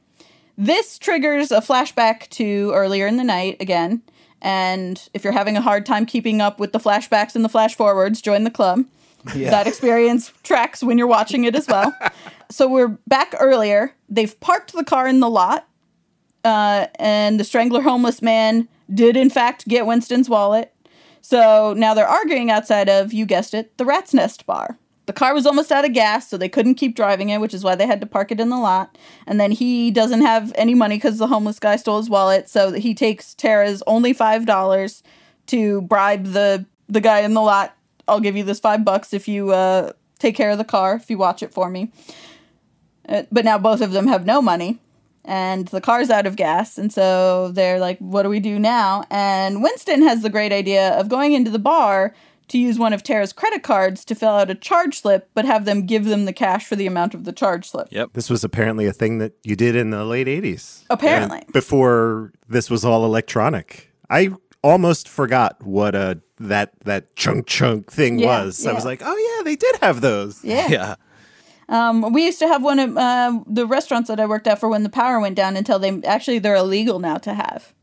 this triggers a flashback to earlier in the night again. And if you're having a hard time keeping up with the flashbacks and the flash forwards, join the club. That experience tracks when you're watching it as well. so we're back earlier. They've parked the car in the lot, uh, and the strangler homeless man did in fact get Winston's wallet. So now they're arguing outside of, you guessed it, the Rat's Nest bar. The car was almost out of gas, so they couldn't keep driving it, which is why they had to park it in the lot. And then he doesn't have any money because the homeless guy stole his wallet, so he takes Tara's only five dollars to bribe the the guy in the lot. I'll give you this five bucks if you uh, take care of the car, if you watch it for me. Uh, but now both of them have no money and the car's out of gas and so they're like what do we do now and winston has the great idea of going into the bar to use one of tara's credit cards to fill out a charge slip but have them give them the cash for the amount of the charge slip Yep. This was apparently a thing that you did in the late 80s. Apparently. And before this was all electronic. I almost forgot what a that that chunk chunk thing Yeah, was. I was like, "Oh yeah, they did have those." yeah Yeah. um, we used to have one of uh, the restaurants that i worked at for when the power went down until they actually they're illegal now to have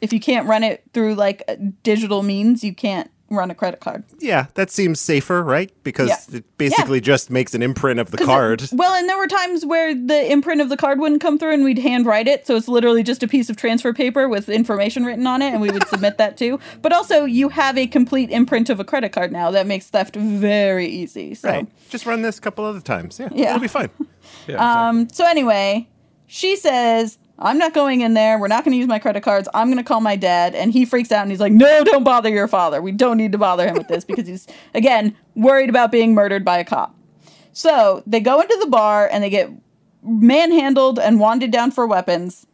if you can't run it through like uh, digital means you can't run a credit card Yeah, that seems safer, right? Because Yeah. it basically just makes an imprint of the card. it- well, and there were times where the imprint of the card wouldn't come through and we'd handwrite it. So it's literally just a piece of transfer paper with information written on it and we would submit that too. But also, you have a complete imprint of a credit card now. That makes theft very easy. So, Right. Just run this a couple other times. Yeah. Yeah. It'll be fine. um, so anyway, she says, I'm not going in there. We're not going to use my credit cards. I'm going to call my dad. And he freaks out and he's like, No, don't bother your father. We don't need to bother him with this because he's, again, worried about being murdered by a cop. So they go into the bar and they get manhandled and wanded down for weapons.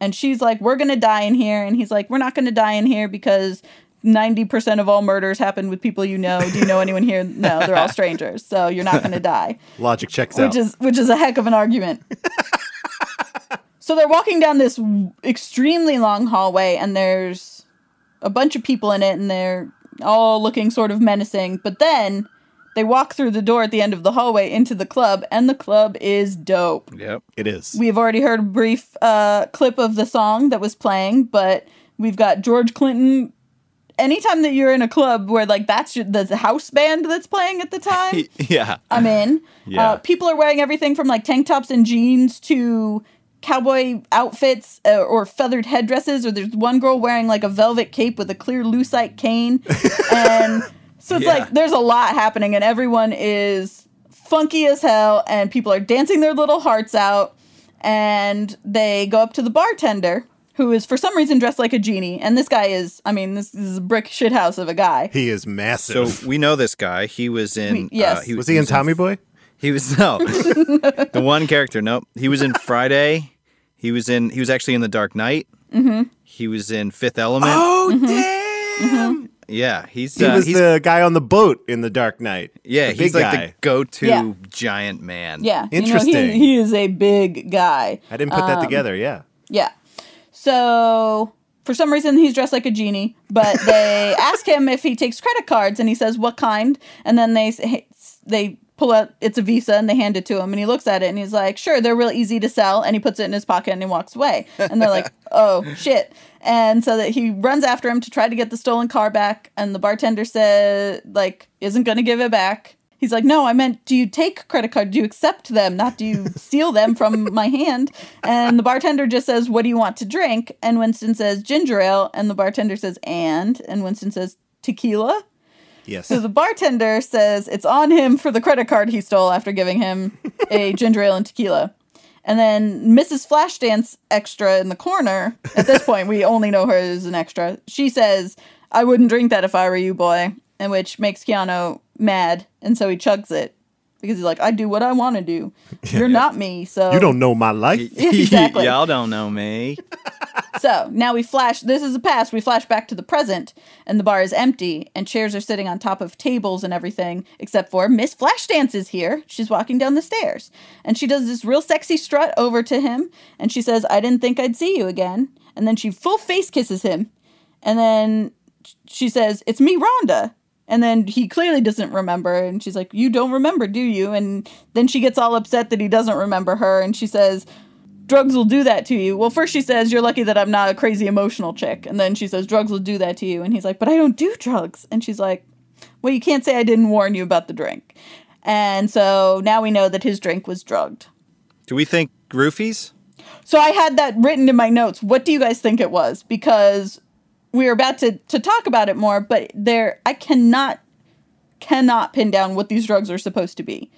And she's like, We're going to die in here. And he's like, We're not going to die in here because 90% of all murders happen with people you know. Do you know anyone here? No, they're all strangers. So you're not going to die Logic checks which out. is which is a heck of an argument. so they're walking down this extremely long hallway, and there's a bunch of people in it, and they're all looking sort of menacing. But then they walk through the door at the end of the hallway into the club, and the club is dope. Yep. it is. We have already heard a brief uh, clip of the song that was playing, but we've got George Clinton. Anytime that you're in a club where like that's your- the house band that's playing at the time, Yeah. I'm in. Yeah. Uh, people are wearing everything from like tank tops and jeans to cowboy outfits uh, or feathered headdresses. Or there's one girl wearing like a velvet cape with a clear lucite cane, and so it's Yeah. like there's a lot happening, and everyone is funky as hell, and people are dancing their little hearts out, and they go up to the bartender. Who is for some reason dressed like a genie, and this guy is, I mean, this, this is a brick shit house of a guy. he is massive. So we know this guy. He was in. We- yes. Uh, he, was he in Tommy Boy? He was no. the one character. Nope. He was in Friday. He was in. He was actually in The Dark Knight. Mm-hmm. He was in Fifth Element. Oh, Mm-hmm. damn. Yeah. He's. He uh, was he's the guy on the boat in The Dark Knight. yeah. the he's like guy. the go-to Yeah. giant man. Yeah, You know, Interesting. he, he is a big guy. I didn't put that Um, together. Yeah. Yeah. So for some reason he's dressed like a genie, but they ask him if he takes credit cards, and he says what kind, and then they say, they pull out it's a visa and they hand it to him and he looks at it and he's like sure they're real easy to sell and he puts it in his pocket and he walks away. And they're like oh shit. And so that he runs after him to try to get the stolen car back and the bartender says like isn't gonna give it back. He's like no i meant do you take credit card? Do you accept them not do you steal them from my hand? And the bartender just says what do you want to drink? And winston says ginger ale. And the bartender says and? And winston says tequila Yes. so the bartender says it's on him for the credit card he stole after giving him a ginger ale and tequila. And then Mrs. Flashdance extra in the corner, at this point we only know her as an extra. She says, I wouldn't drink that if I were you, boy. And which makes Keanu mad, and so he chugs it. Because he's like, I do what I want to do. You're not me, so you don't know my life. Exactly. Y'all don't know me. So now we flash. This is the past. We flash back to the present, and the bar is empty, and chairs are sitting on top of tables and everything, except for Miss Flashdance is here. She's walking down the stairs, and she does this real sexy strut over to him, and she says, "I didn't think I'd see you again." And then she full face kisses him, and then she says, "It's me, Rhonda." And then he clearly doesn't remember, and she's like, "You don't remember, do you?" And then she gets all upset that he doesn't remember her, and she says, drugs will do that to you. Well, first she says, You're lucky that I'm not a crazy emotional chick. And then she says, Drugs will do that to you. And he's like, But I don't do drugs. And she's like, Well, you can't say I didn't warn you about the drink. And so now we know that his drink was drugged. Do we think roofies? So I had that written in my notes. What do you guys think it was? Because we were about to, to talk about it more, but there I cannot cannot pin down what these drugs are supposed to be.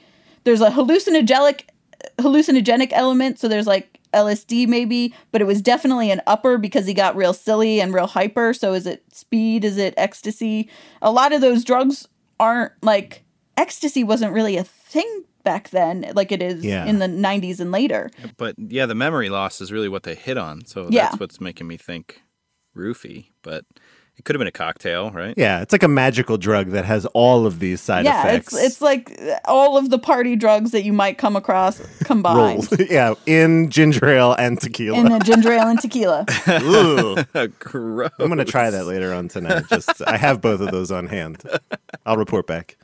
There's a hallucinogenic hallucinogenic element, so there's like LSD maybe, but it was definitely an upper because he got real silly and real hyper. So is it speed? Is it ecstasy? A lot of those drugs aren't like ecstasy wasn't really a thing back then like it is Yeah. in the 90s and later. But yeah, the memory loss is really what they hit on. So Yeah. that's what's making me think roofie. But it could have been a cocktail, right? Yeah, it's like a magical drug that has all of these side yeah, effects. it's it's like all of the party drugs that you might come across combined yeah, in ginger ale and tequila. in a ginger ale and tequila. Ooh. Gross. I'm gonna try that later on tonight. Just I have both of those on hand. I'll report back.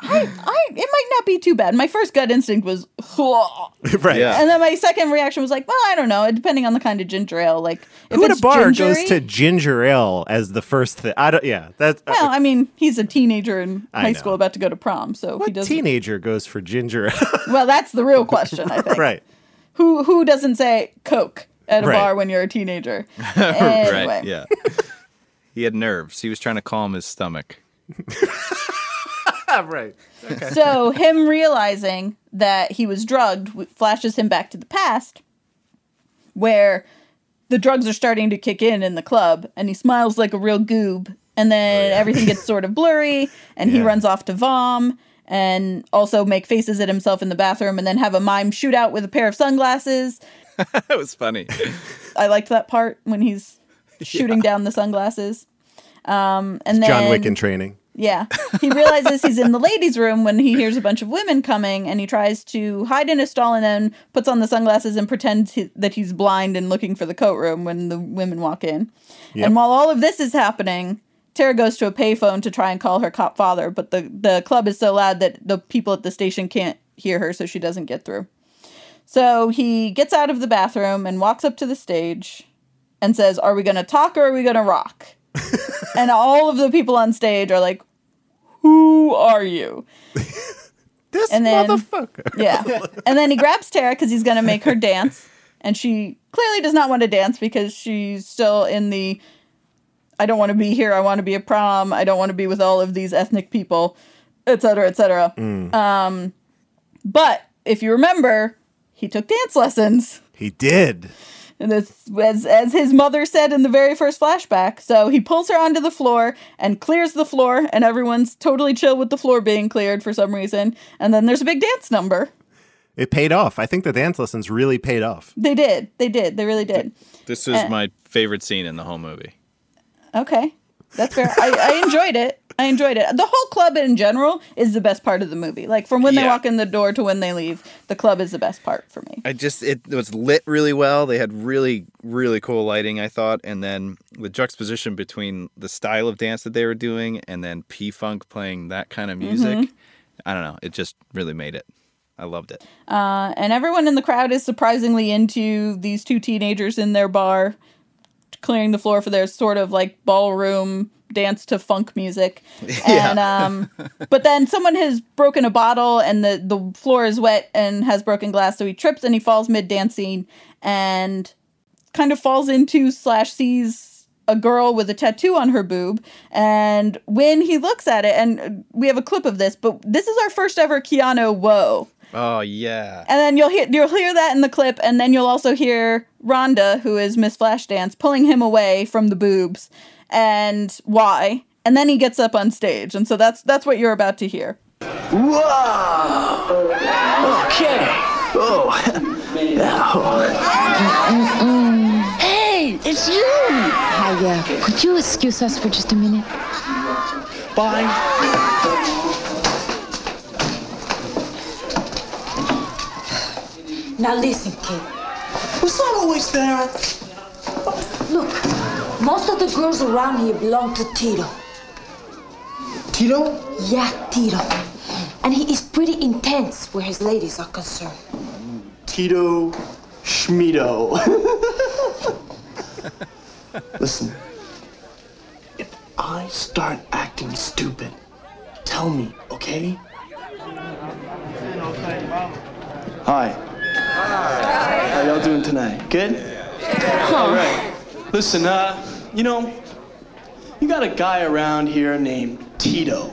I, I it might not be too bad. My first gut instinct was, right. Yeah. and then my second reaction was like, well, I don't know, depending on the kind of ginger ale. Like, if Who at a bar gingery, goes to ginger ale as the first thing? I don't. Yeah, that's uh, Well, I mean, he's a teenager in I high know. school about to go to prom, so he doesn't. teenager goes for ginger ale? Well, that's the real question, I think. right. Who who doesn't say Coke at a Right. bar when you're a teenager? Anyway. Right. Yeah. he had nerves. He was trying to calm his stomach. Right. So him realizing that he was drugged flashes him back to the past, where the drugs are starting to kick in in the club, and he smiles like a real goob, and then everything gets sort of blurry, and he runs off to vom, and also make faces at himself in the bathroom, and then have a mime shootout with a pair of sunglasses. that was funny. I liked that part when he's shooting down the sunglasses. Um, and then John Wick in training. Yeah. He realizes he's in the ladies' room when he hears a bunch of women coming and he tries to hide in a stall and then puts on the sunglasses and pretends he, that he's blind and looking for the coat room when the women walk in. Yep. And while all of this is happening, Tara goes to a payphone to try and call her cop father, but the, the club is so loud that the people at the station can't hear her, so she doesn't get through. So he gets out of the bathroom and walks up to the stage and says, Are we going to talk or are we going to rock? and all of the people on stage are like, Who are you? This And then- motherfucker. Yeah. And then he grabs Tara because he's going to make her dance. And she clearly does not want to dance because she's still in the I don't want to be here. I want to be a prom. I don't want to be with all of these ethnic people, et cetera, et cetera. Um, but if you remember, he took dance lessons. He did. And it's, as, as his mother said in the very first flashback. So he pulls her onto the floor and clears the floor, and everyone's totally chill with the floor being cleared for some reason. And then there's a big dance number. It paid off. I think the dance lessons really paid off. They did. They did. They really did. This is Uh, my favorite scene in the whole movie. Okay. That's fair. I, I enjoyed it. I enjoyed it. The whole club in general is the best part of the movie. Like from when they walk in the door to when they leave, the club is the best part for me. I just it was lit really well. They had really really cool lighting, I thought, and then the juxtaposition between the style of dance that they were doing and then P Funk playing that kind of music. I don't know. It just really made it. I loved it. Uh, and everyone in the crowd is surprisingly into these two teenagers in their bar clearing the floor for their sort of like ballroom dance to funk music. And um but then someone has broken a bottle and the the floor is wet and has broken glass so he trips and he falls mid dancing and kind of falls into slash sees a girl with a tattoo on her boob and when he looks at it and we have a clip of this but this is our first ever Keanu whoa Oh yeah. and then you'll hear you'll hear that in the clip, and then you'll also hear Rhonda, who is Miss Flashdance, pulling him away from the boobs, and why. And then he gets up on stage, and so that's that's what you're about to hear. Whoa! Okay. Oh. Hey, it's you! Hi, uh, could you excuse us for just a minute? Bye. Now listen, kid. Was that always there? Look, most of the girls around here belong to Tito. Tito? Yeah, Tito. And he is pretty intense where his ladies are concerned. Tito Schmido. Listen, if I start acting stupid, tell me, okay? Hi. Hi. How y'all doing tonight? Good? All right. Listen, uh, you know, you got a guy around here named Tito.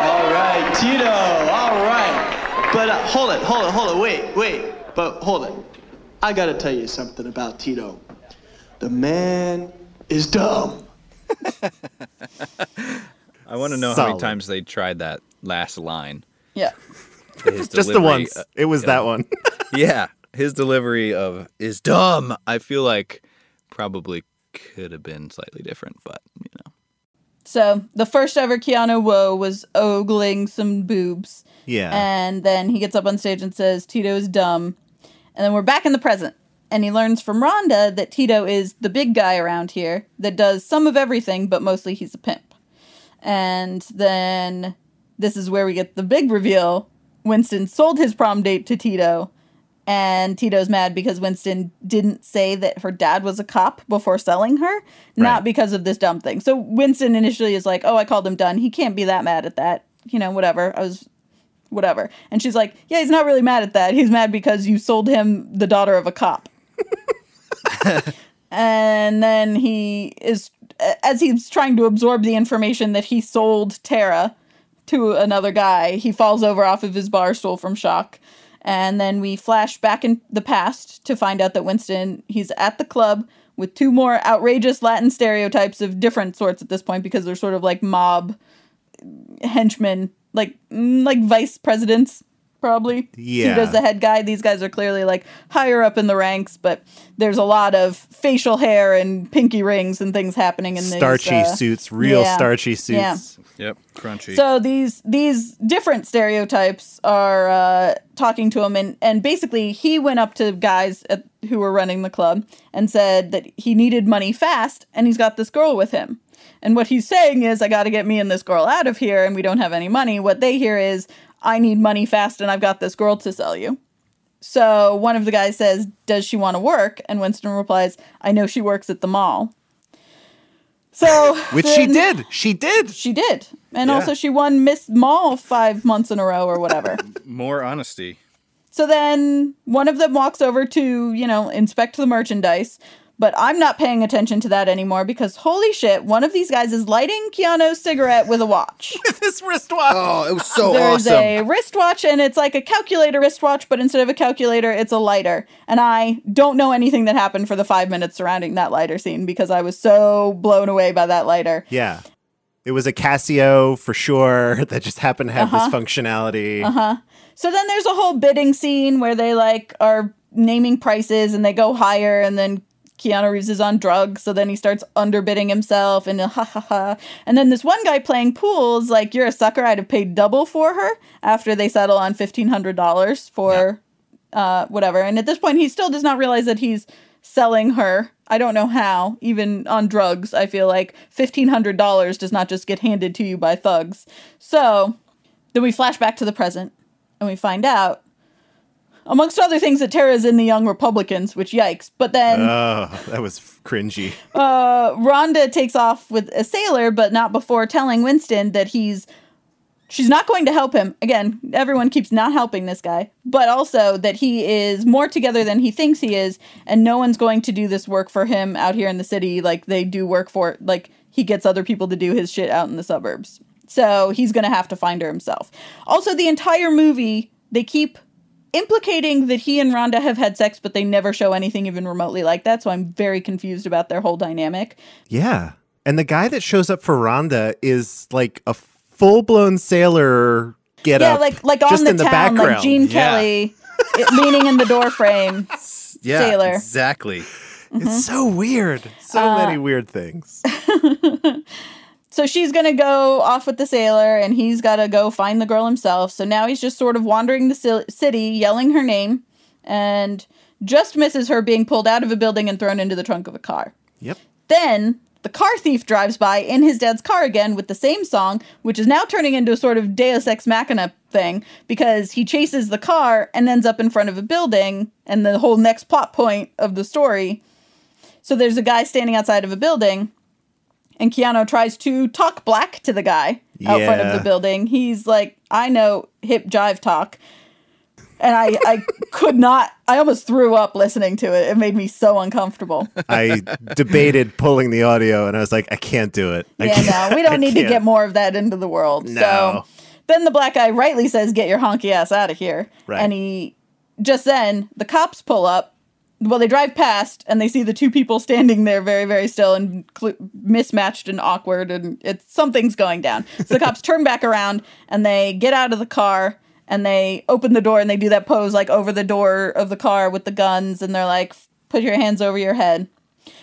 All right, Tito. All right. But uh, hold it, hold it, hold it. Wait, wait. But hold it. I gotta tell you something about Tito. The man is dumb. I want to know how many times they tried that last line. Yeah. Just the delivery, once. uh, It was that one. yeah, his delivery of is dumb. I feel like probably could have been slightly different, but you know. So the first ever Keanu Woe was ogling some boobs, yeah. and then he gets up on stage and says Tito is dumb, and then we're back in the present. And he learns from Rhonda that Tito is the big guy around here that does some of everything, but mostly he's a pimp. And then this is where we get the big reveal. Winston sold his prom date to Tito, and Tito's mad because Winston didn't say that her dad was a cop before selling her, not Right. because of this dumb thing. So Winston initially is like, "Oh, I called him done. He can't be that mad at that. You know, whatever. I was whatever." And she's like, "Yeah, he's not really mad at that. He's mad because you sold him the daughter of a cop." and then he is as he's trying to absorb the information that he sold Tara to another guy, he falls over off of his bar stool from shock. And then we flash back in the past to find out that Winston he's at the club with two more outrageous Latin stereotypes of different sorts at this point because they're sort of like mob henchmen, like mm, like vice presidents probably. Yeah. Tito's the head guy. These guys are clearly like higher up in the ranks, but there's a lot of facial hair and pinky rings and things happening in these starchy uh, suits, real yeah. starchy suits. Yeah. Yep, crunchy. So these these different stereotypes are uh, talking to him, and and basically he went up to guys at, who were running the club and said that he needed money fast, and he's got this girl with him. And what he's saying is, I got to get me and this girl out of here, and we don't have any money. What they hear is, I need money fast, and I've got this girl to sell you. So one of the guys says, Does she want to work? And Winston replies, I know she works at the mall. So Which she did. She did. she did. And Yeah. also she won Miss Mall five months in a row or whatever. More honesty. so then one of them walks over to, you know, inspect the merchandise. But I'm not paying attention to that anymore because holy shit, one of these guys is lighting Keanu's cigarette with a watch. this wristwatch. Oh, it was so awesome. There's a wristwatch and it's like a calculator wristwatch, but instead of a calculator, it's a lighter. And I don't know anything that happened for the five minutes surrounding that lighter scene because I was so blown away by that lighter. Yeah. It was a Casio for sure that just happened to have Uh-huh. this functionality. Uh huh. So then there's a whole bidding scene where they like are naming prices and they go higher and then Keanu Reeves is on drugs, so then he starts underbidding himself and ha ha ha. And then this one guy playing pool is like, You're a sucker, I'd have paid double for her after they settle on fifteen hundred dollars for uh whatever. And at this point he still does not realize that he's selling her. I don't know how, even on drugs. I feel like $1,500 does not just get handed to you by thugs. So then we flash back to the present and we find out, amongst other things, that Tara's in the Young Republicans, which yikes. But then Oh, that was cringy. uh, Rhonda takes off with a sailor, but not before telling Winston that he's she's not going to help him. Again, everyone keeps not helping this guy, but also that he is more together than he thinks he is, and no one's going to do this work for him out here in the city like they do work for like he gets other people to do his shit out in the suburbs. So he's going to have to find her himself. Also, the entire movie, they keep implicating that he and Rhonda have had sex, but they never show anything even remotely like that. So I'm very confused about their whole dynamic. Yeah. And the guy that shows up for Rhonda is like a full blown sailor get yeah, up. Yeah, like like on the in the town, background. like Gene Yeah. Kelly it, leaning in the door frame. Yeah, Sailor. exactly. Mm-hmm. It's so weird. So Uh, many weird things. So she's gonna go off with the sailor, and he's gotta go find the girl himself. So now he's just sort of wandering the city, yelling her name, and just misses her being pulled out of a building and thrown into the trunk of a car. Yep. Then the car thief drives by in his dad's car again with the same song, which is now turning into a sort of Deus Ex Machina thing because he chases the car and ends up in front of a building, and the whole next plot point of the story. So there's a guy standing outside of a building, and Keanu tries to talk black to the guy out front of the building. He's like, I know hip jive talk. And I, I could not, I almost threw up listening to it. It made me so uncomfortable. I debated pulling the audio and I was like, I can't do it. I Yeah, no, we don't need to get more of that into the world. No. So then the black guy rightly says, Get your honky ass out of here. Right. And he, just then, the cops pull up. Well, they drive past and they see the two people standing there very, very still and cl- mismatched and awkward, and it's something's going down. So the cops turn back around and they get out of the car and they open the door and they do that pose like over the door of the car with the guns and they're like, "Put your hands over your head."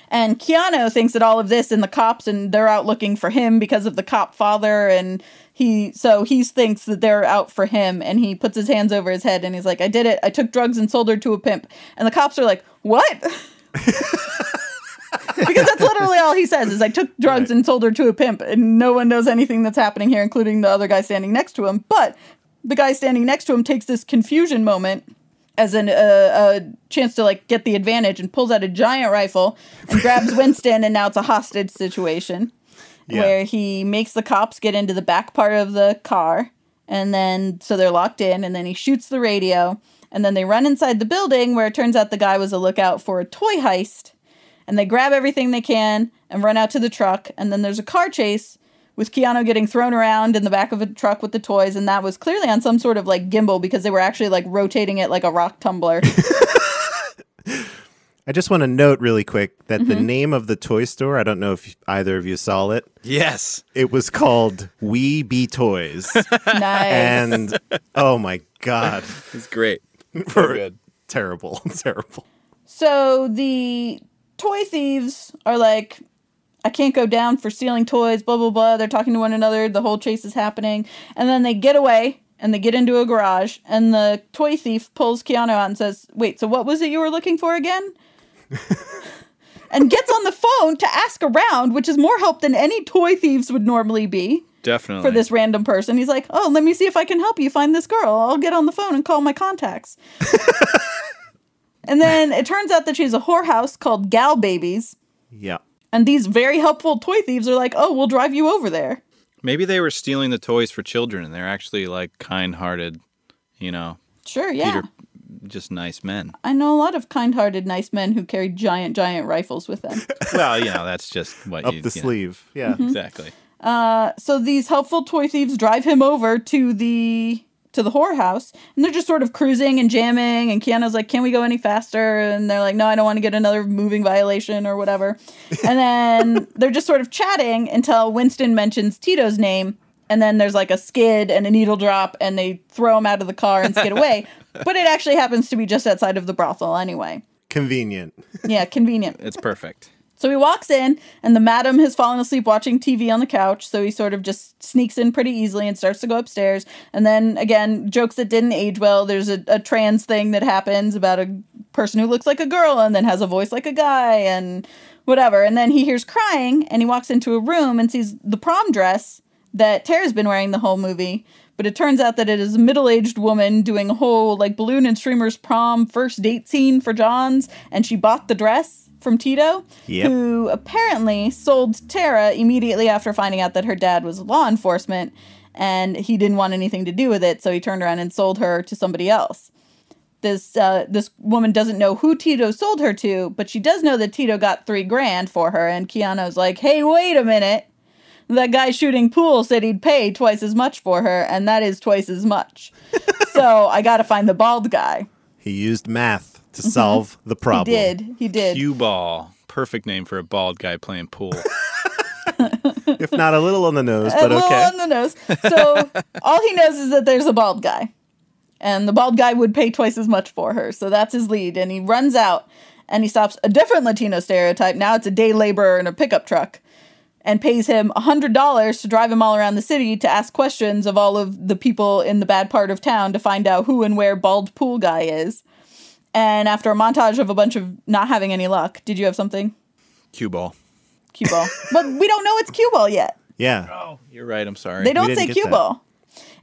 And Keanu thinks that all of this and the cops and they're out looking for him because of the cop father and he so he thinks that they're out for him and he puts his hands over his head and he's like, I did it. I took drugs and sold her to a pimp. And the cops are like, What? because that's literally all he says is I took drugs and sold her to a pimp and no one knows anything that's happening here, including the other guy standing next to him. But the guy standing next to him takes this confusion moment as an, uh, a chance to like get the advantage and pulls out a giant rifle and grabs Winston and now it's a hostage situation Yeah. where he makes the cops get into the back part of the car and then so they're locked in and then he shoots the radio and then they run inside the building where it turns out the guy was a lookout for a toy heist and they grab everything they can and run out to the truck and then there's a car chase with Keanu getting thrown around in the back of a truck with the toys and that was clearly on some sort of like gimbal because they were actually like rotating it like a rock tumbler. I just want to note really quick that Mm-hmm. the name of the toy store, I don't know if either of you saw it, Yes. it was called We Be Toys. nice. and oh my God. It's great. For- good. Terrible. Terrible. So the toy thieves are like, I can't go down for stealing toys, blah, blah, blah. They're talking to one another. The whole chase is happening. And then they get away and they get into a garage. And the toy thief pulls Keanu out and says, Wait, so what was it you were looking for again? and gets on the phone to ask around, which is more help than any toy thieves would normally be Definitely. for this random person. He's like, "Oh, let me see if I can help you find this girl. I'll get on the phone and call my contacts." and then it turns out that she's a whorehouse called Gal Babies, Yeah. and these very helpful toy thieves are like, "Oh, we'll drive you over there." Maybe they were stealing the toys for children and they're actually like kind hearted, you know, Sure, yeah. Peter, just nice men. I know a lot of kind-hearted, nice men who carry giant, giant rifles with them. Well, you know, that's just what Up you the you know, sleeve. Yeah. Mm-hmm. Exactly. so these helpful toy thieves drive him over to the to the whorehouse and they're just sort of cruising and jamming and Keanu's like, Can we go any faster? And they're like, No, I don't want to get another moving violation or whatever. and then they're just sort of chatting until Winston mentions Tito's name and then there's like a skid and a needle drop and they throw him out of the car and skid away. But it actually happens to be just outside of the brothel anyway. Convenient. Yeah, convenient. It's perfect. So he walks in, and the madam has fallen asleep watching TV on the couch. So he sort of just sneaks in pretty easily and starts to go upstairs. And then again, jokes that didn't age well. There's a, a trans thing that happens about a person who looks like a girl and then has a voice like a guy and whatever. And then he hears crying, and he walks into a room and sees the prom dress that Tara's been wearing the whole movie. But it turns out that it is a middle aged woman doing a whole like balloon and streamers prom first date scene for John's, and she bought the dress from Tito, Yep. who apparently sold Tara immediately after finding out that her dad was law enforcement and he didn't want anything to do with it, so he turned around and sold her to somebody else. This uh, this woman doesn't know who Tito sold her to, but she does know that Tito got three grand for her, and Keanu's like, "Hey, wait a minute." That guy shooting pool said he'd pay twice as much for her, and that is twice as much. so I got to find the bald guy. He used math to solve mm-hmm. the problem. He did. He did. Cue ball. Perfect name for a bald guy playing pool. If not a little on the nose, but a but little okay. on the nose. So all he knows is that there's a bald guy, and the bald guy would pay twice as much for her. So that's his lead, and he runs out and he stops a different Latino stereotype. Now it's a day laborer in a pickup truck, and pays him hundred dollars to drive him all around the city to ask questions of all of the people in the bad part of town to find out who and where bald pool guy is. And after a montage of a bunch of not having any luck, did you have something? Cue ball. Cue ball. but we don't know it's cue ball yet. Yeah. Oh, you're right. I'm sorry. They don't say get cue that. ball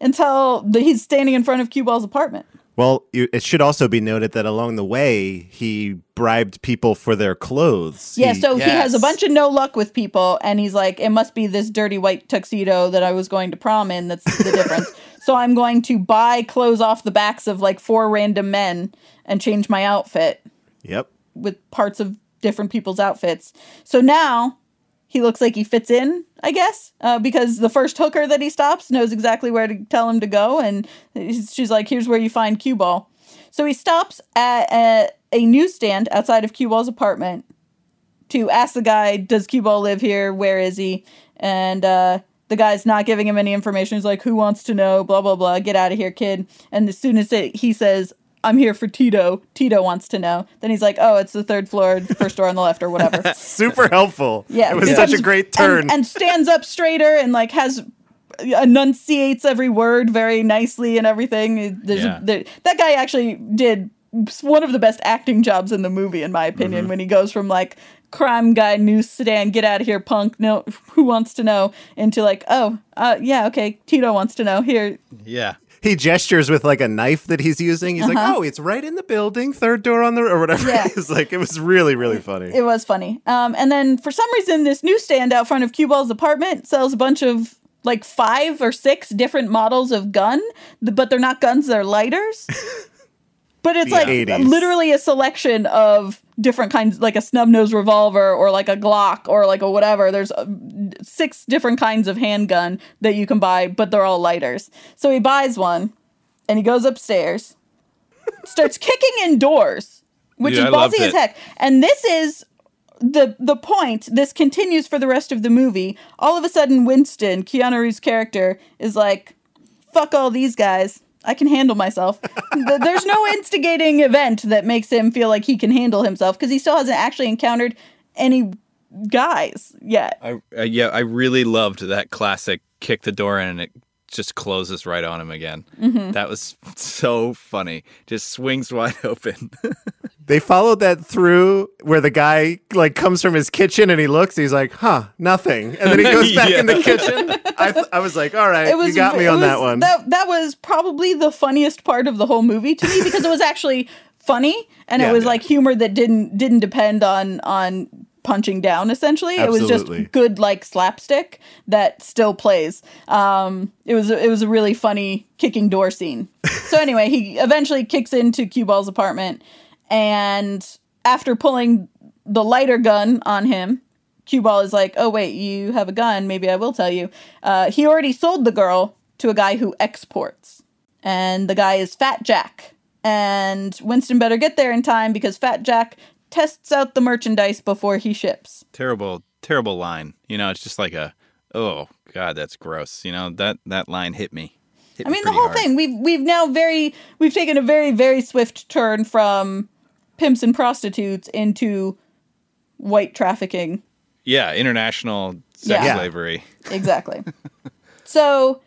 until the, he's standing in front of cue ball's apartment. Well, it should also be noted that along the way, he bribed people for their clothes. Yeah, He- so he has a bunch of no luck with people, and he's like, it must be this dirty white tuxedo that I was going to prom in that's the difference. so I'm going to buy clothes off the backs of like four random men and change my outfit Yep. with parts of different people's outfits. So now he looks like he fits in, I guess, uh, because the first hooker that he stops knows exactly where to tell him to go, and she's like, "Here's where you find Cue Ball." So he stops at a, a newsstand outside of Cue Ball's apartment to ask the guy, "Does Cue Ball live here? Where is he?" And uh, the guy's not giving him any information. He's like, "Who wants to know?" Blah blah blah. Get out of here, kid. And as soon as it, he says. I'm here for Tito. Tito wants to know. Then he's like, "Oh, it's the third floor, first door on the left, or whatever." Super helpful. Yeah, It was he such a great turn. and, and stands up straighter and like has enunciates every word very nicely and everything. There's Yeah. there, that guy actually did one of the best acting jobs in the movie, in my opinion, when he goes from like crime guy newsstand, get out of here, punk. No, who wants to know? Into like, oh, uh, yeah, okay, Tito wants to know. Here, Yeah. He gestures with like a knife that he's using. He's like, "Oh, it's right in the building, third door on the or whatever." Uh-huh. Yeah. it's like it was really really funny. It was funny. Um, and then for some reason, this newsstand out front of Cue Ball's apartment sells a bunch of like five or six different models of gun, but they're not guns; they're lighters. but it's The like 80s. literally a selection of different kinds, like a snub nose revolver or like a Glock or like a whatever. There's uh, six different kinds of handgun that you can buy, but they're all lighters. So he buys one, and he goes upstairs, starts kicking in doors, which Dude, is ballsy as heck. And this is the the point. This continues for the rest of the movie. All of a sudden, Winston, Keanu Reeves' character, is like, "Fuck all these guys." I can handle myself. There's no instigating event that makes him feel like he can handle himself because he still hasn't actually encountered any guys yet. I uh, yeah, I really loved that classic kick the door in and it just closes right on him again. Mm-hmm. That was so funny. Just swings wide open. They followed that through where the guy like comes from his kitchen and he looks. He's like, "Huh, nothing," and then he goes back in the kitchen. I, th- I was like, "All right, you got me it on that one." That that was probably the funniest part of the whole movie to me because it was actually funny and Yeah. it was Yeah. like humor that didn't didn't depend on on punching down essentially it was just good like slapstick that still plays um it was it was a really funny kicking door scene so anyway he eventually kicks into cue ball's apartment and after pulling the lighter gun on him Cue Ball is like, oh wait, you have a gun. Maybe I will tell you. Uh, he already sold the girl to a guy who exports, and the guy is Fat Jack. And Winston better get there in time because Fat Jack tests out the merchandise before he ships. terrible, terrible line. You know, it's just like a oh god, that's gross. You know that that line hit me. Hit I me mean, the whole hard. thing. We've we've now very we've taken a very very swift turn from pimps and prostitutes into white trafficking. Yeah, international sex Yeah. slavery. Exactly. so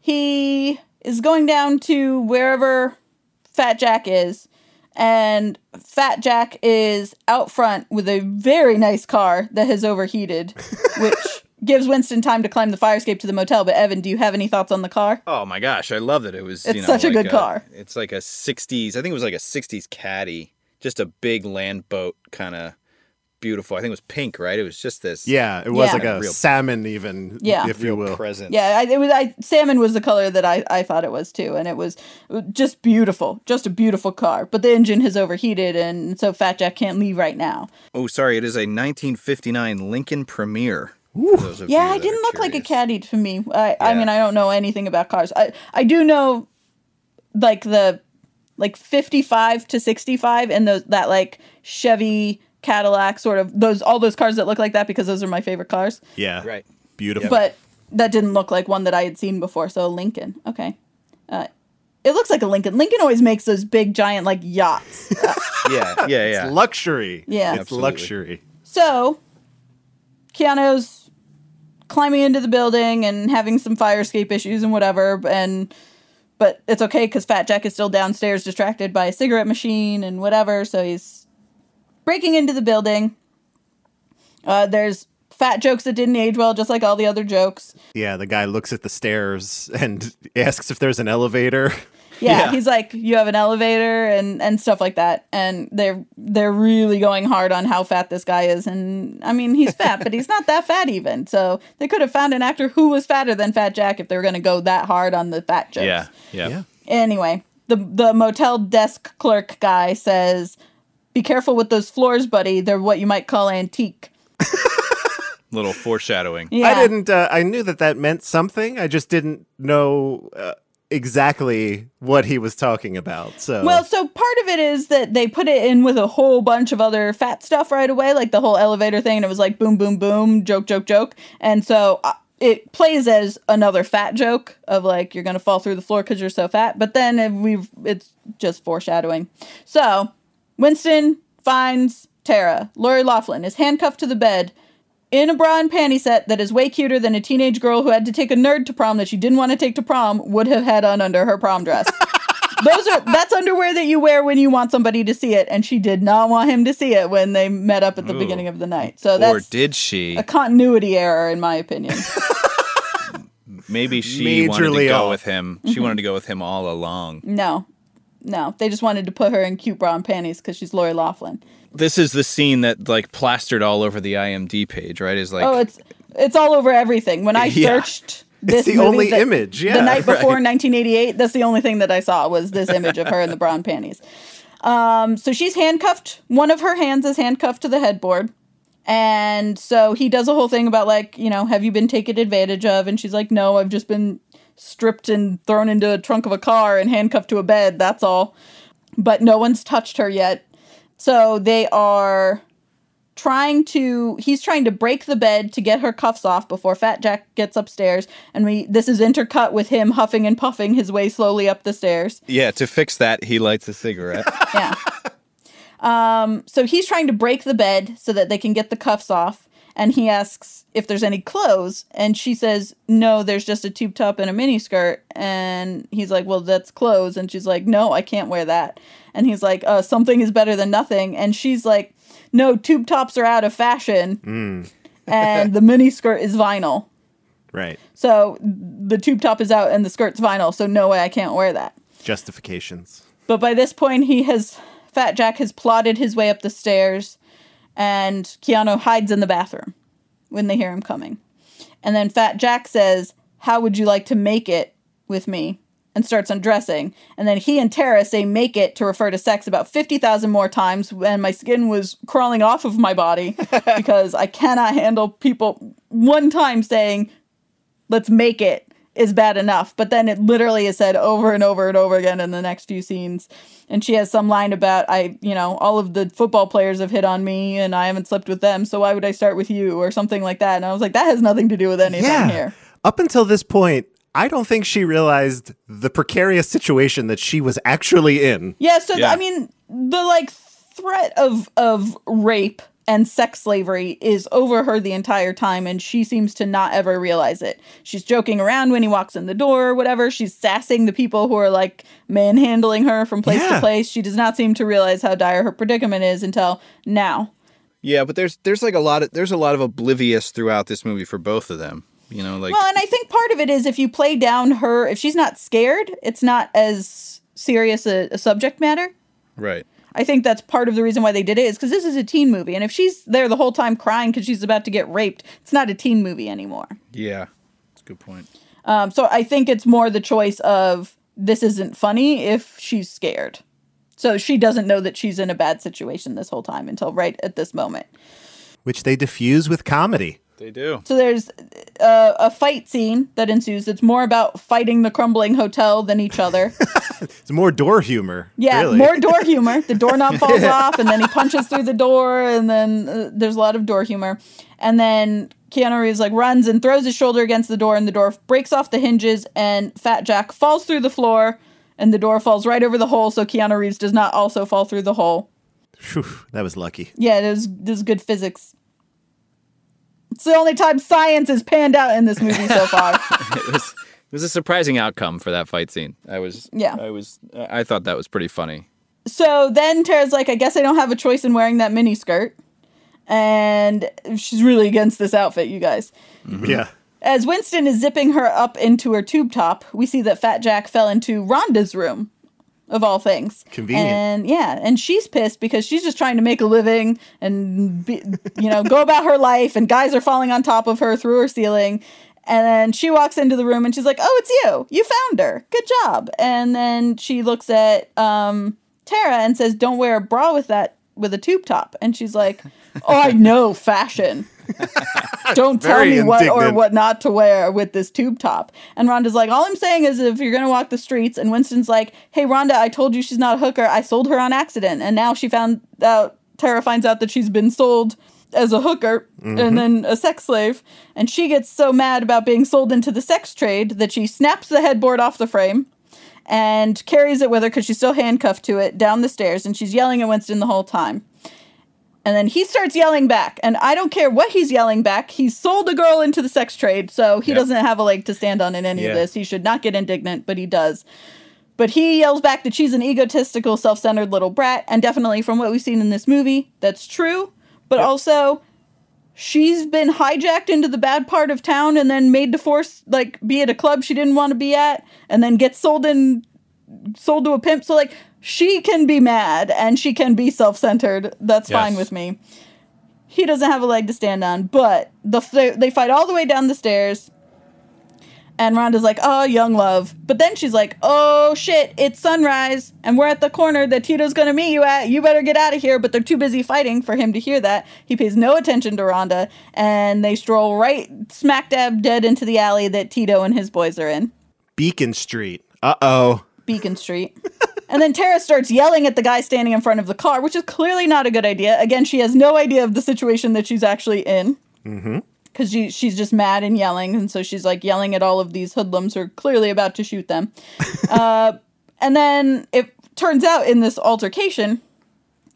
he is going down to wherever Fat Jack is, and Fat Jack is out front with a very nice car that has overheated, which gives Winston time to climb the fire escape to the motel. But Evan, do you have any thoughts on the car? Oh my gosh, I love that it was. It's you know, such a like good car. It's like a '60s. I think it was like a '60s caddy, just a big land boat, kind of beautiful. I think it was pink, right? It was just this. Yeah, it was Yeah. like a Real- salmon, even, Yeah. if you real will. presence. Yeah, I, it was. I salmon was the color that I, I thought it was too, and it was uh, just beautiful, just a beautiful car. But the engine has overheated, and so Fat Jack can't leave right now. Oh, sorry. It is a 1959 Lincoln Premier. for those of Yeah, you it didn't are look like a caddy to me. I, I mean, I don't know anything about cars. I, I do know, like the, like fifty five to sixty five, and those that like Chevy, Cadillac, sort of those all those cars that look like that because those are my favorite cars. Yeah. Right. Beautiful. But that didn't look like one that I had seen before. So Lincoln, okay. Uh, it looks like a Lincoln. Lincoln always makes those big giant like yachts. Yeah, yeah, yeah. It's luxury. Yeah. It's Absolutely. luxury. So, Keanu's climbing into the building and having some fire escape issues and whatever, and but it's okay because Fat Jack is still downstairs, distracted by a cigarette machine and whatever. So he's breaking into the building. Uh, there's fat jokes that didn't age well, just like all the other jokes. Yeah, the guy looks at the stairs and asks if there's an elevator. Yeah, Yeah. he's like, you have an elevator and and stuff like that, and they're they're really going hard on how fat this guy is, and I mean he's fat, but he's not that fat even. So they could have found an actor who was fatter than Fat Jack if they were going to go that hard on the fat jokes. Yeah, yeah. Yeah. Anyway, the the motel desk clerk guy says, "Be careful with those floors, buddy. They're what you might call antique." Little foreshadowing. Yeah. I didn't. Uh, I knew that that meant something. I just didn't know uh, exactly what he was talking about. So Well, so part of it is that they put it in with a whole bunch of other fat stuff right away, like the whole elevator thing, and it was like boom, boom, boom, joke, joke, joke. And so uh, it plays as another fat joke of like you're gonna fall through the floor because you're so fat. But then we've it's just foreshadowing. So Winston finds Tara. Lori Loughlin is handcuffed to the bed in a bra and panty set that is way cuter than a teenage girl who had to take a nerd to prom that she didn't want to take to prom would have had on under her prom dress. Those are that's underwear that you wear when you want somebody to see it, and she did not want him to see it when they met up at the Ooh. beginning of the night. So that's Or did she? a continuity error, in my opinion. Maybe she wanted to go off. with him. She mm-hmm. wanted to go with him all along. no, no, they just wanted to put her in cute bra and panties because she's Lori Loughlin. This is the scene that like plastered all over the IMD page, right? Is like oh, it's it's all over everything. When I Yeah. searched this the movie only the- image, yeah, the night before right. 1988, that's the only thing that I saw was this image of her in the bra and panties. Um, so she's handcuffed. One of her hands is handcuffed to the headboard. And so he does a whole thing about like, you know, have you been taken advantage of? And she's like, no, I've just been stripped and thrown into a trunk of a car and handcuffed to a bed. That's all. But no one's touched her yet. So they are trying to he's trying to break the bed to get her cuffs off before Fat Jack gets upstairs and we this is intercut with him huffing and puffing his way slowly up the stairs. yeah. To fix that, he lights a cigarette. Yeah. um so he's trying to break the bed so that they can get the cuffs off and he asks if there's any clothes. And she says no there's just a tube top and a mini skirt and he's like well that's clothes. And she's like no I can't wear that. And he's like uh something is better than nothing. And she's like no tube tops are out of fashion. And the mini skirt is vinyl. Right. so the tube top is out and the skirt's vinyl so no way I can't wear that. Justifications. but by this point, he has Fat Jack has plodded his way up the stairs, and Keanu hides in the bathroom when they hear him coming. And then Fat Jack says, "How would you like to make it with me?" and starts undressing. And then he and Tara say "make it" to refer to sex about fifty thousand more times, and my skin was crawling off of my body because I cannot handle people one time saying let's make it is bad enough. But then it literally is said over and over and over again in the next few scenes. And she has some line about I, you know, all of the football players have hit on me and I haven't slept with them, so why would I start with you or something like that. And I was like, that has nothing to do with anything Yeah. here. Up until this point, I don't think she realized the precarious situation that she was actually in. Yeah, so th- I mean, the like threat of of rape and sex slavery is over her the entire time, and she seems to not ever realize it. She's joking around when he walks in the door or whatever. She's sassing the people who are like manhandling her from place to place. She does not seem to realize how dire her predicament is until now. Yeah, but there's there's like a lot of there's a lot of oblivious throughout this movie for both of them. You know, like Well, and I think part of it is if you play down her, if she's not scared, it's not as serious a, a subject matter. right. I think that's part of the reason why they did it is because this is a teen movie, and if she's there the whole time crying because she's about to get raped, it's not a teen movie anymore. Yeah, that's a good point. Um, so I think it's more the choice of this isn't funny if she's scared. So she doesn't know that she's in a bad situation this whole time until right at this moment. Which they diffuse with comedy. They do. So there's uh, a fight scene that ensues. It's more about fighting the crumbling hotel than each other. It's more door humor. Yeah, really. more door humor. The doorknob falls off, and then he punches through the door, and then uh, there's a lot of door humor. And then Keanu Reeves like runs and throws his shoulder against the door, and the door breaks off the hinges, and Fat Jack falls through the floor, and the door falls right over the hole, so Keanu Reeves does not also fall through the hole. Phew, that was lucky. Yeah, it was this is good physics. It's the only time science is panned out in this movie so far. it was it was a surprising outcome for that fight scene. I was Yeah. I was I thought that was pretty funny. So then Tara's like, I guess I don't have a choice in wearing that mini skirt. And she's really against this outfit, you guys. Mm-hmm. Yeah. As Winston is zipping her up into her tube top, we see that Fat Jack fell into Rhonda's room, of all things. Convenient. And yeah, and she's pissed because she's just trying to make a living and be, you know go about her life, and guys are falling on top of her through her ceiling. And then she walks into the room and she's like, "Oh, it's you! You found her. Good job!" And then she looks at um, Tara and says, "Don't wear a bra with that with a tube top." And she's like, "Oh, I know fashion." Don't tell me what or what not to wear with this tube top. And Rhonda's like, all I'm saying is if you're gonna walk the streets, and Winston's like, hey Rhonda, I told you she's not a hooker. I sold her on accident, and now she found out. Tara finds out that she's been sold as a hooker and mm-hmm. then a sex slave, and she gets so mad about being sold into the sex trade that she snaps the headboard off the frame and carries it with her because she's still handcuffed to it down the stairs, and she's yelling at Winston the whole time. And then he starts yelling back, and I don't care what he's yelling back. He's sold a girl into the sex trade, so he Yep. doesn't have a leg to stand on in any Yeah. of this. He should not get indignant, but he does. But he yells back that she's an egotistical, self centered little brat, and definitely from what we've seen in this movie, that's true. But also, she's been hijacked into the bad part of town and then made to force, like, be at a club she didn't want to be at, and then get sold in sold to a pimp. So like she can be mad and she can be self-centered. That's fine with me. He doesn't have a leg to stand on, but the they, they fight all the way down the stairs. And Rhonda's like, "Oh, young love," but then she's like, "Oh shit, it's sunrise, and we're at the corner that Tito's gonna meet you at. You better get out of here." But they're too busy fighting for him to hear that. He pays no attention to Rhonda, and they stroll right smack dab dead into the alley that Tito and his boys are in. Beacon Street. Uh oh. Beacon Street. and then Tara starts yelling at the guy standing in front of the car, which is clearly not a good idea. Again, she has no idea of the situation that she's actually in. Mm-hmm. Because she, she's just mad and yelling. And so she's like yelling at all of these hoodlums who are clearly about to shoot them. uh, and then it turns out in this altercation,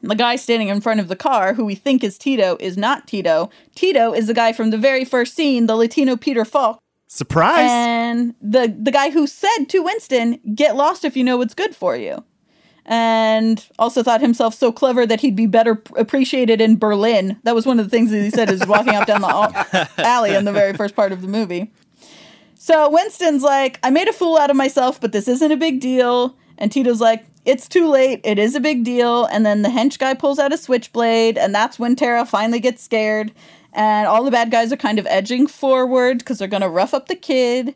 the guy standing in front of the car, who we think is Tito, is not Tito. Tito is the guy from the very first scene, the Latino Peter Falk. Surprise. And the the guy who said to Winston, "Get lost if you know what's good for you," and also thought himself so clever that he'd be better appreciated in Berlin. That was one of the things that he said as walking up down the alley in the very first part of the movie. So Winston's like, "I made a fool out of myself, but this isn't a big deal." And Tito's like, "It's too late. It is a big deal." And then the hench guy pulls out a switchblade, and that's when Tara finally gets scared. And all the bad guys are kind of edging forward because they're gonna rough up the kid.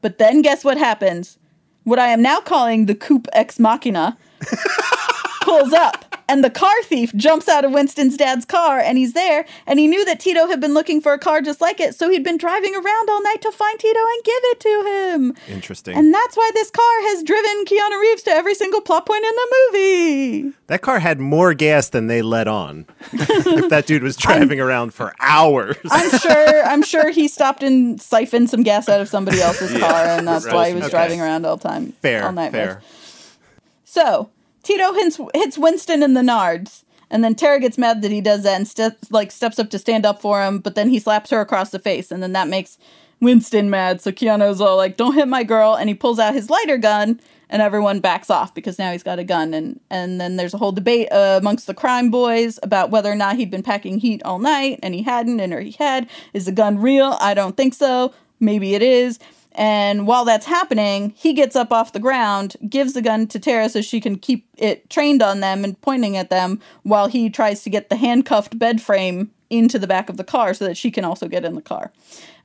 But then guess what happens? What I am now calling the coup ex machina pulls up. And the car thief jumps out of Winston's dad's car and he's there. And he knew that Tito had been looking for a car just like it. So he'd been driving around all night to find Tito and give it to him. Interesting. And that's why this car has driven Keanu Reeves to every single plot point in the movie. that car had more gas than they let on. if that dude was driving around for hours. I'm sure. I'm sure he stopped and siphoned some gas out of somebody else's car, and that's why he was Okay. driving around all time, fair, all night. fair. with. So Tito hits, hits Winston in the nards, And then Tara gets mad that he does that and steps like steps up to stand up for him, but then he slaps her across the face, and then that makes Winston mad. So Keanu's all like, "Don't hit my girl," and he pulls out his lighter gun, and everyone backs off because now he's got a gun. And and then there's a whole debate uh, amongst the crime boys about whether or not he'd been packing heat all night, and he hadn't, and or he had. Is the gun real? I don't think so. Maybe it is. And while that's happening, he gets up off the ground, gives the gun to Tara so she can keep it trained on them and pointing at them while he tries to get the handcuffed bed frame into the back of the car so that she can also get in the car.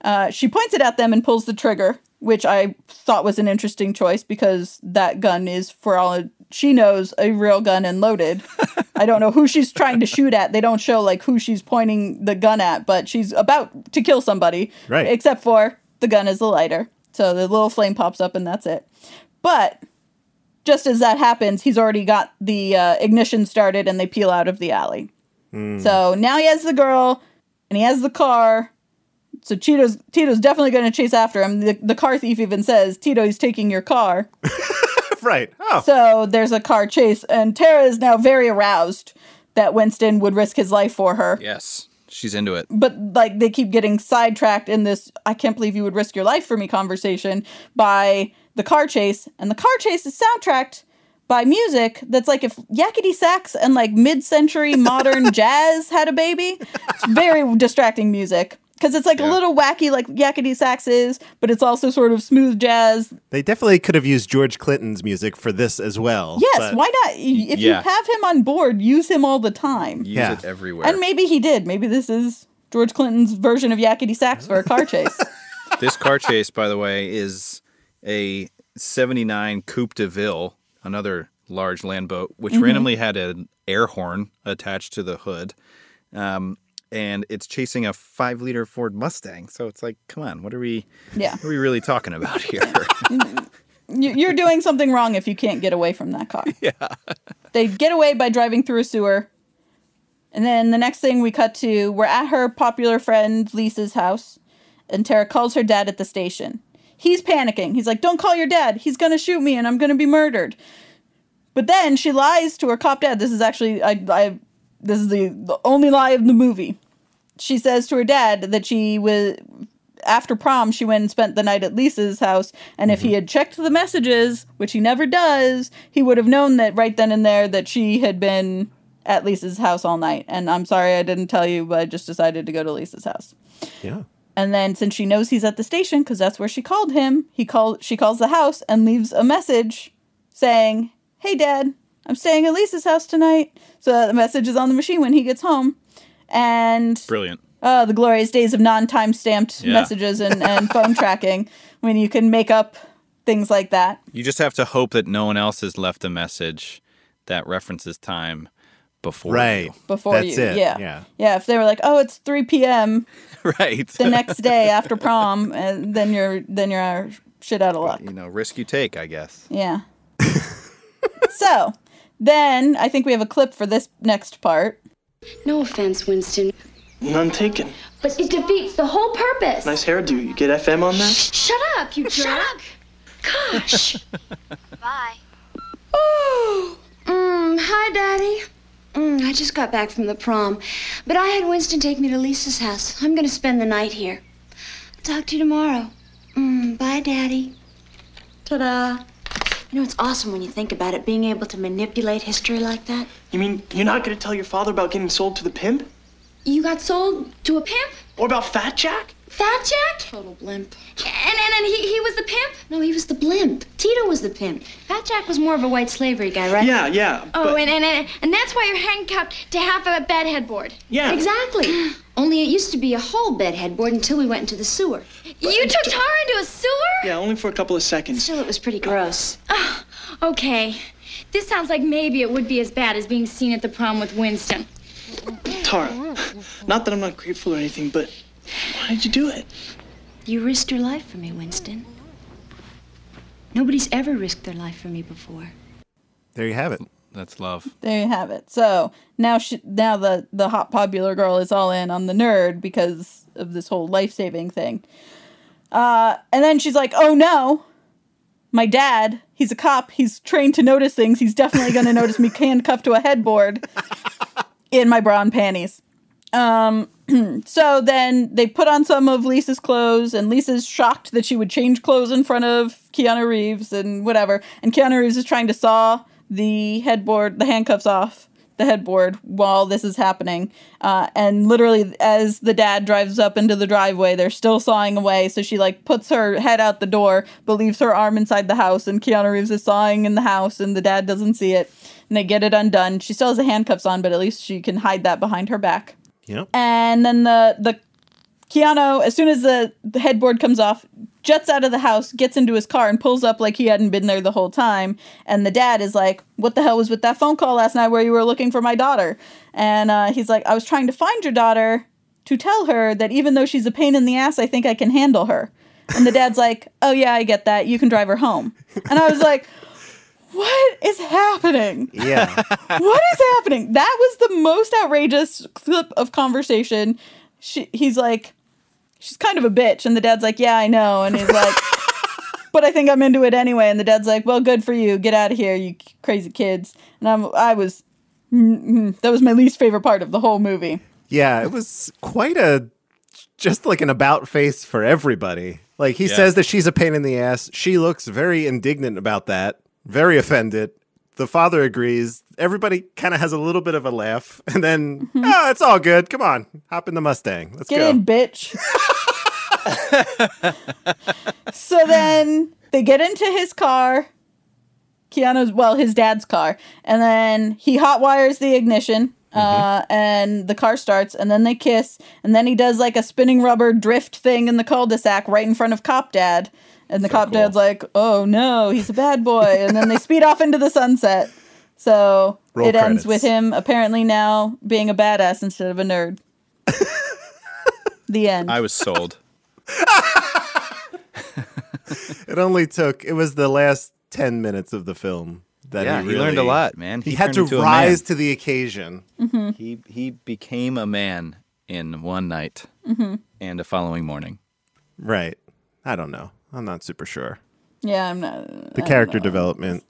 Uh, she points it at them and pulls the trigger, which I thought was an interesting choice because that gun is, for all she knows, a real gun and loaded. I don't know who she's trying to shoot at. They don't show like who she's pointing the gun at, but she's about to kill somebody. Right. Except for the gun is a lighter. So the little flame pops up and that's it. But just as that happens, he's already got the uh, ignition started and they peel out of the alley. So now he has the girl and he has the car. So Tito's Tito's definitely going to chase after him. The, the car thief even says, "Tito, he's taking your car." right. Oh, So there's a car chase, and Tara is now very aroused that Winston would risk his life for her. Yes, she's into it. But like they keep getting sidetracked in this "I can't believe you would risk your life for me" conversation by the car chase, and the car chase is soundtracked by music that's like if Yakety Sax and like mid-century modern jazz had a baby. It's very distracting music. Because it's like a little wacky, like Yakety Sax is, but it's also sort of smooth jazz. they definitely could have used George Clinton's music for this as well. Yes, but- why not? If you have him on board, use him all the time. Use Yeah. it everywhere. And maybe he did. Maybe this is George Clinton's version of Yakety Sax for a car chase. this car chase, by the way, is a 79 Coupe de Ville, another large land boat, which Mm-hmm. randomly had an air horn attached to the hood. Um, and it's chasing a five liter Ford Mustang. So it's like, come on, what are we, Yeah. what are we really talking about here? Mm-hmm. You- You're doing something wrong if you can't get away from that car. Yeah. They get away by driving through a sewer. And then the next thing we cut to, we're at her popular friend Lisa's house, and Tara calls her dad at the station. He's panicking. He's like, Don't call your dad. He's going to shoot me and I'm going to be murdered. But then she lies to her cop dad. This is actually, I, I, this is the, the only lie of the movie. She says to her dad that she was after prom, she went and spent the night at Lisa's house. And if he mm-hmm. had checked the messages, which he never does, he would have known that right then and there that she had been at Lisa's house all night. And I'm sorry I didn't tell you, but I just decided to go to Lisa's house. Yeah. And then since she knows he's at the station, because that's where she called him, he called she calls the house and leaves a message saying, Hey dad, I'm staying at Lisa's house tonight. So that the message is on the machine when he gets home. And Brilliant. uh, the glorious days of non-time stamped Yeah. messages and, and phone tracking when you can make up things like that. You just have to hope that no one else has left a message that references time before Right. you. Before That's you, it. yeah, Yeah. yeah. If they were like, "Oh, it's three p.m. right. the next day after prom," and then you're then you're shit out of luck. you know, risk you take, I guess. Yeah. so then I think we have a clip for this next part. No offense, Winston. None taken. But it defeats the whole purpose. Nice hairdo. You get FM on that? Shut up, you jerk. Gosh. Bye. Oh, mm, hi, Daddy. Mm, I just got back from the prom, but I had Winston take me to Lisa's house. I'm gonna spend the night here. Talk to you tomorrow. Mm, bye, Daddy. Ta-da. You know, it's awesome when you think about it, being able to manipulate history like that. You mean you're not gonna tell your father about getting sold to the pimp? You got sold to a pimp? Or about Fat Jack? Fat Jack? Total blimp. And, and, and he, he was the pimp? No, he was the blimp. Tito was the pimp. Fat Jack was more of a white slavery guy, right? Yeah, yeah. Oh, but- and, and, and, and that's why you're handcuffed to half of a bed headboard. Yeah. Exactly. Only it used to be a whole bed headboard until we went into the sewer. You took Tara into a sewer? Yeah, only for a couple of seconds. Still, it was pretty gross. Oh, okay. This sounds like maybe it would be as bad as being seen at the prom with Winston. Tara, not that I'm not grateful or anything, but why did you do it? You risked your life for me, Winston. Nobody's ever risked their life for me before. There you have it. That's love. There you have it. So now she, now the the hot popular girl is all in on the nerd because of this whole life saving thing. Uh, and then she's like, "Oh no, my dad. He's a cop. He's trained to notice things. He's definitely going to notice me handcuffed to a headboard." in my bra and panties. Um, so then they put on some of Lisa's clothes, and Lisa's shocked that she would change clothes in front of Keanu Reeves and whatever. And Keanu Reeves is trying to saw the headboard, the handcuffs off the headboard while this is happening. Uh, and literally, as the dad drives up into the driveway, they're still sawing away. So she like puts her head out the door, but leaves her arm inside the house, and Keanu Reeves is sawing in the house, and the dad doesn't see it. And they get it undone. She still has the handcuffs on, but at least she can hide that behind her back. Yep. And then the the Keanu, as soon as the, the headboard comes off, jets out of the house, gets into his car, and pulls up like he hadn't been there the whole time. And the dad is like, "What the hell was with that phone call last night where you were looking for my daughter?" And uh, he's like, "I was trying to find your daughter to tell her that even though she's a pain in the ass, I think I can handle her." And the dad's like, "Oh yeah, I get that. You can drive her home." And I was like. What is happening? Yeah. what is happening? That was the most outrageous clip of conversation. She, he's like, she's kind of a bitch, and the dad's like, yeah, I know, and he's like, but I think I'm into it anyway, and the dad's like, well, good for you, get out of here, you crazy kids, and I'm, I was, mm-mm. that was my least favorite part of the whole movie. Yeah, it was quite a just like an about face for everybody. Like he Yeah. says that she's a pain in the ass. She looks very indignant about that, very offended. The father agrees. Everybody kind of has a little bit of a laugh, and then, oh, it's all good. Come on, hop in the Mustang. Let's go. Get go. in, bitch. so then they get into his car. Keanu's, well, his dad's car. And then he hot wires the ignition. Mm-hmm. Uh, and the car starts, and then they kiss, and then he does like a spinning rubber drift thing in the cul-de-sac right in front of Cop Dad, and the Cop Dad's like, "Oh no, he's a bad boy," and then they speed off into the sunset. So Roll it ends with him apparently now being a badass instead of a nerd. the end. I was sold. It only took. It was the last ten minutes of the film that yeah, he, he learned a lot, man. He, had to turned into a rise to the occasion. He he became a man in one night Mm-hmm. and a following morning. Right. I don't know. I'm not super sure. Yeah, I'm not. The character development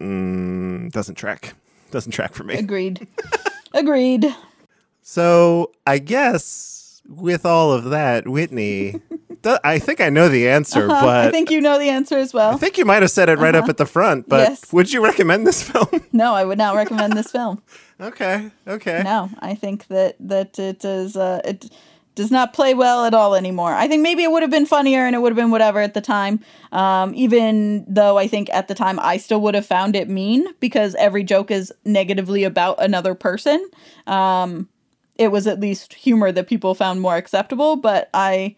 mm, doesn't track. Doesn't track for me. Agreed. Agreed. So I guess with all of that, Whitney, th- I think I know the answer, Uh-huh, but I think you know the answer as well. I think you might have said it right up Uh-huh. at the front. But Yes. would you recommend this film? No, I would not recommend this film. okay. Okay. No, I think that that it is uh, it does not play well at all anymore. I think maybe it would have been funnier and it would have been whatever at the time. Um, even though I think at the time I still would have found it mean because every joke is negatively about another person. Um, it was at least humor that people found more acceptable. But I,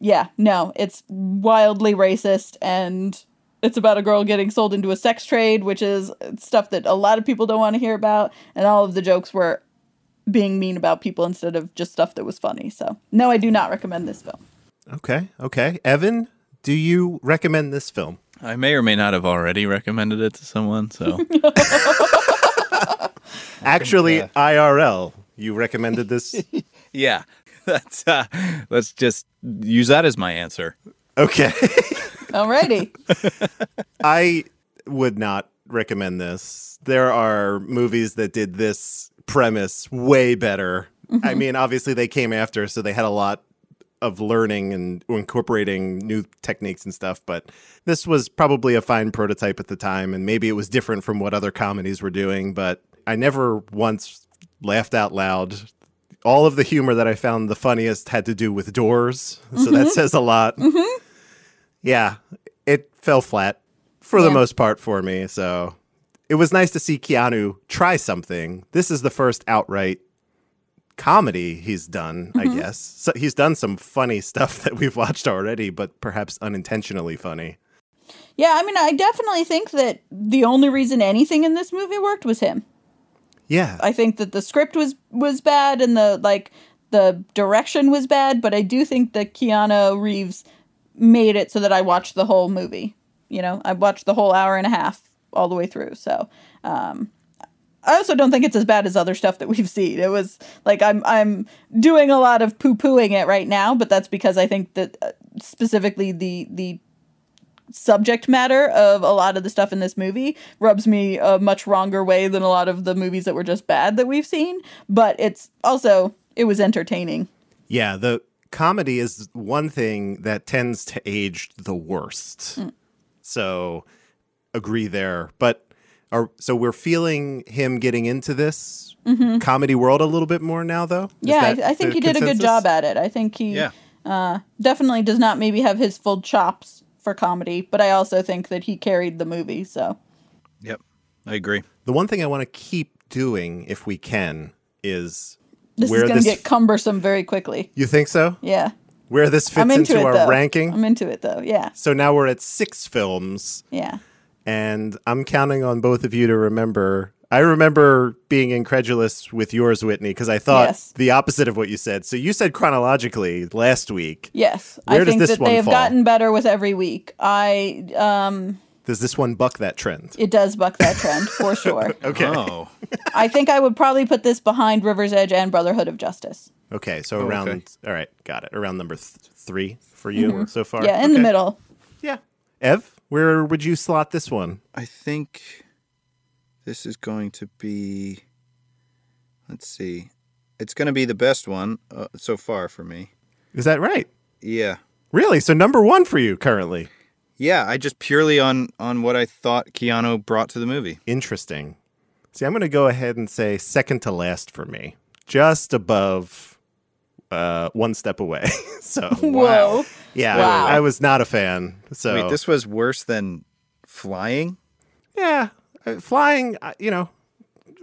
yeah, no, it's wildly racist and it's about a girl getting sold into a sex trade, which is stuff that a lot of people don't want to hear about. And all of the jokes were being mean about people instead of just stuff that was funny. So, no, I do not recommend this film. Okay. Okay. Evan, do you recommend this film? I may or may not have already recommended it to someone, so Actually, IRL, you recommended this. yeah. That's uh, let's just use that as my answer. okay. Alrighty. I would not recommend this. There are movies that did this premise way better. I mm-hmm. mean, obviously they came after, so they had a lot of learning and incorporating new techniques and stuff, but this was probably a fine prototype at the time, and maybe it was different from what other comedies were doing, but I never once laughed out loud. All of the humor that I found the funniest had to do with doors, so that mm-hmm. says a lot. Mm-hmm. Yeah, it fell flat for the most part for me. So it was nice to see Keanu try something. This is the first outright comedy he's done, I mm-hmm. guess. So he's done some funny stuff that we've watched already, but perhaps unintentionally funny. Yeah, I mean, I definitely think that the only reason anything in this movie worked was him. Yeah. I think that the script was was bad and the like the direction was bad, but I do think that Keanu Reeves made it so that I watched the whole movie. You know, I watched the whole hour and a half all the way through. So, um I also don't think it's as bad as other stuff that we've seen. It was like I'm I'm doing a lot of poo pooing it right now, but that's because I think that uh, specifically the the subject matter of a lot of the stuff in this movie rubs me a much wronger way than a lot of the movies that were just bad that we've seen. But it's also it was entertaining. Yeah, the comedy is one thing that tends to age the worst. So agree there. But are so we're feeling him getting into this comedy world a little bit more now though? Is Mm-hmm. yeah, I, I think the he did a good job at it. I think he Yeah. uh, definitely does not maybe have his full chops for comedy, but I also think that he carried the movie. So Yep. I agree. The one thing I want to keep doing if we can is this where is going to this get cumbersome very quickly. You think so? Yeah, Where this fits I'm into, into, it our though. ranking? I'm into it though. Yeah, so now we're at 6 films yeah. And I'm counting on both of you to remember. I remember being incredulous with yours, Whitney, because I thought Yes. the opposite of what you said. So you said chronologically last week. Yes, Where I does think this that one they have fall? gotten better with every week. I um, Does this one buck that trend? it does buck that trend for sure. Okay. Oh. I think I would probably put this behind River's Edge and Brotherhood of Justice. Okay. So Oh, around, okay. all right, got it. Around number th- three for you so far? Mm-hmm. Yeah, in the middle. Yeah. Ev, where would you slot this one? I think this is going to be. Let's see. It's going to be the best one uh, so far for me. Is that right? Yeah. Really? So number one for you currently? Yeah, I just purely on on what I thought Keanu brought to the movie. Interesting. See, I'm going to go ahead and say second to last for me, just above, uh, one step away. so Whoa. Yeah, Wow. I, I was not a fan. So Wait, this was worse than flying? yeah, uh, flying. Uh, you know,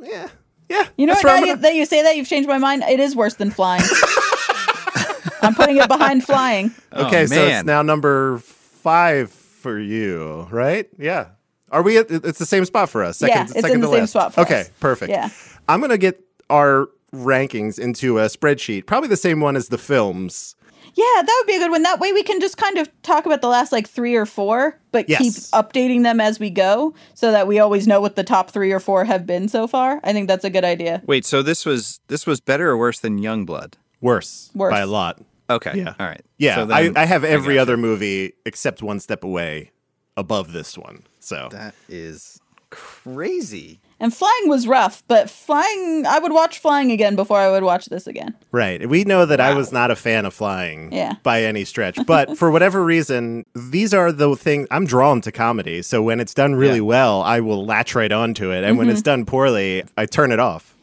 yeah, yeah. You know what? Now I'm you, gonna- that you say that, you've changed my mind. It is worse than flying. I'm putting it behind flying. Okay, Oh, so it's now number five for you, right? Yeah. Are we at it's the same spot for us? Yeah, it's second in to the same last. spot for okay, us. perfect. Yeah. I'm gonna get our rankings into a spreadsheet, probably the same one as the films. Yeah, that would be a good one. That way we can just kind of talk about the last like three or four, but Yes. keep updating them as we go so that we always know what the top three or four have been so far. I think that's a good idea. Wait, so this was this was better or worse than Youngblood? Worse, Worse. by a lot. Okay. Yeah. All right. Yeah, So then- I, I have every gotcha. other movie except One Step Away above this one. So That is crazy. And flying was rough, but flying, I would watch flying again before I would watch this again. Right. We know that I was not a fan of flying Yeah. by any stretch. But for whatever reason, these are the things I'm drawn to comedy. So when it's done really Yeah. well, I will latch right onto it. And when Mm-hmm. it's done poorly, I turn it off.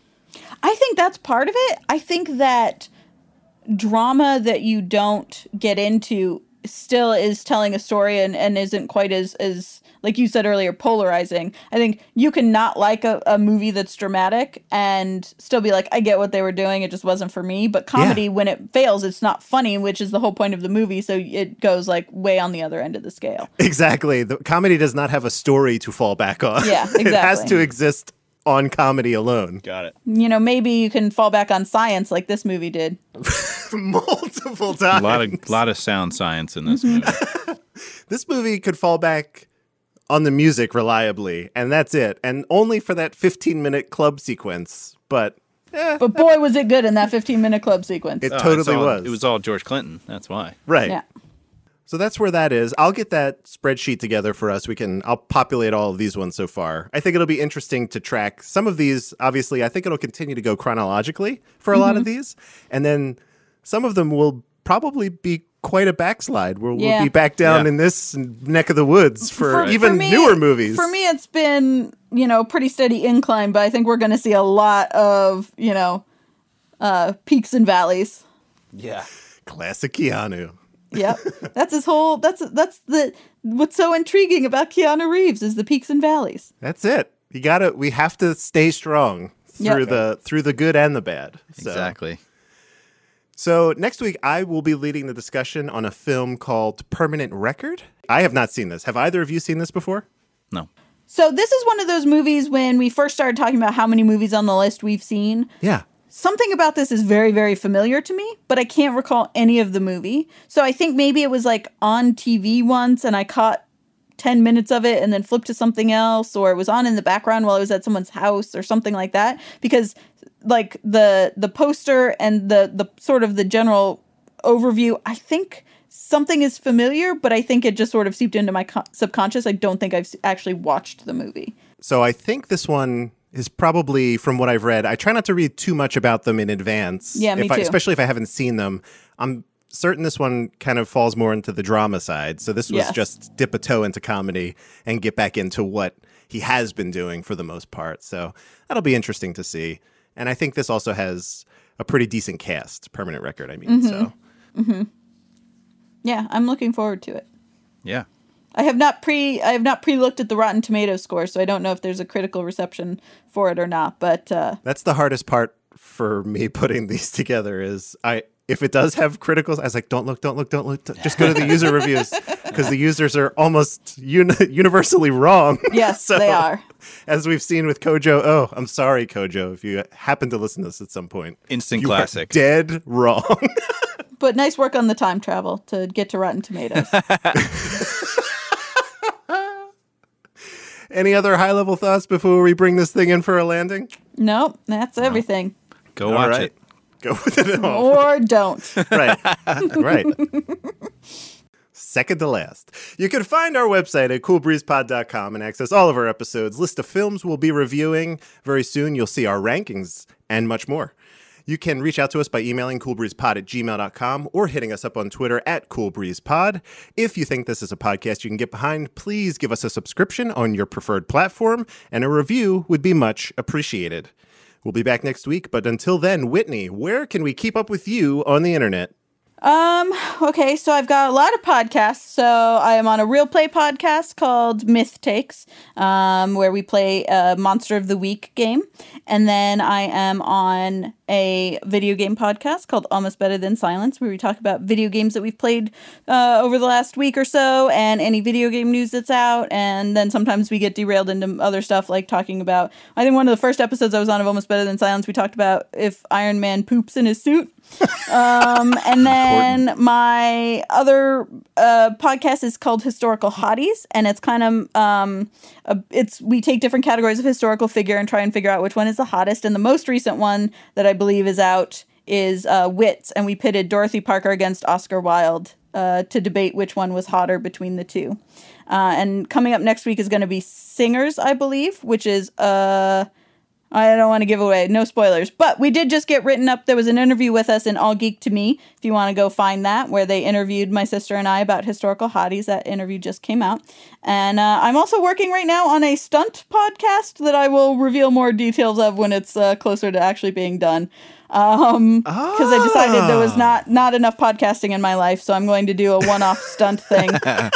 I think that's part of it. I think that drama that you don't get into still is telling a story and, and isn't quite as, as like you said earlier polarizing i think you can not like a, a movie that's dramatic and still be like i get what they were doing it just wasn't for me but comedy when it fails it's not funny which is the whole point of the movie so it goes like way on the other end of the scale Exactly. The comedy does not have a story to fall back on. Yeah, exactly. it has to exist on comedy alone. Got it. you know maybe you can fall back on science like this movie did Multiple times. A times. lot of lot of sound science in this Mm-hmm. movie. this movie could fall back on the music reliably, and that's it. And only for that 15 minute club sequence. But but boy was it good in that 15 minute club sequence it Oh, totally all- was. It was all George Clinton. That's why. right. yeah So that's where that is. I'll get that spreadsheet together for us. We can I'll populate all of these ones so far. I think it'll be interesting to track some of these. Obviously, I think it'll continue to go chronologically for a Mm-hmm. lot of these. And then some of them will probably be quite a backslide where Yeah. we'll be back down Yeah. in this neck of the woods for, even me- newer movies. For me, it's been you know pretty steady incline, but I think we're going to see a lot of you know uh, peaks and valleys. Yeah. Classic Keanu. Yep, that's his whole. That's that's the what's so intriguing about Keanu Reeves is the peaks and valleys. That's it. You gotta we have to stay strong through Yep. the through the good and the bad. So. Exactly. So next week I will be leading the discussion on a film called Permanent Record. I have not seen this. Have either of you seen this before? No. So this is one of those movies when we first started talking about how many movies on the list we've seen. Yeah. Something about this is very, very familiar to me, but I can't recall any of the movie. So I think maybe it was like on TV once and I caught 10 minutes of it and then flipped to something else, or it was on in the background while I was at someone's house or something like that. Because like the the poster and the the sort of the general overview, I think something is familiar, but I think it just sort of seeped into my co- subconscious. I don't think I've actually watched the movie. So I think this one is probably from what I've read. I try not to read too much about them in advance. Yeah, me if I, too. especially if I haven't seen them. I'm certain this one kind of falls more into the drama side. So this was Yes. just dip a toe into comedy and get back into what he has been doing for the most part. So that'll be interesting to see. And I think this also has a pretty decent cast, permanent record. I mean, so hmm Yeah, I'm looking forward to it. Yeah. I have not pre I have not pre looked at the Rotten Tomato score, so I don't know if there's a critical reception for it or not. But uh, that's the hardest part for me putting these together. Is I if it does have criticals, I was like, don't look, don't look, don't look. Just go to the user reviews because the users are almost uni- universally wrong. yes, they are. As we've seen with Kojo. Oh, I'm sorry, Kojo. If you happen to listen to this at some point, Instant you are classic. dead wrong. But nice work on the time travel to get to Rotten Tomatoes. Any other high level thoughts before we bring this thing in for a landing? nope, that's everything. Go All watch right. it. Go with it all. Or don't. right. right. Second to last. You can find our website at coolbreezepod.com and access all of our episodes, list of films we'll be reviewing. Very soon, you'll see our rankings and much more. You can reach out to us by emailing coolbreezepod at gmail.com or hitting us up on Twitter at coolbreezepod. If you think this is a podcast you can get behind, please give us a subscription on your preferred platform, and a review would be much appreciated. We'll be back next week, but until then, Whitney, where can we keep up with you on the internet? Um, okay, so I've got a lot of podcasts. So I am on a real play podcast called Myth Takes, um, where we play a Monster of the Week game. And then I am on a video game podcast called Almost Better Than Silence, where we talk about video games that we've played uh, over the last week or so and any video game news that's out. And then sometimes we get derailed into other stuff like talking about, I think one of the first episodes I was on of Almost Better Than Silence, we talked about if Iron Man poops in his suit. Um, and then my other uh, podcast is called Historical Hotties, and it's kind of um, a, it's we take different categories of historical figure and try and figure out which one is the hottest. And the most recent one that I believe is out is uh, Wits, and we pitted Dorothy Parker against Oscar Wilde uh, to debate which one was hotter between the two. Uh, and coming up next week is going to be Singers, I believe, which is uh I don't want to give away, no spoilers, but we did just get written up. There was an interview with us in All Geek to Me. If you want to go find that, where they interviewed my sister and I about historical hotties, that interview just came out. And uh, I'm also working right now on a stunt podcast that I will reveal more details of when it's uh, closer to actually being done. Um, because I decided there was not not enough podcasting in my life, so I'm going to do a one-off stunt thing,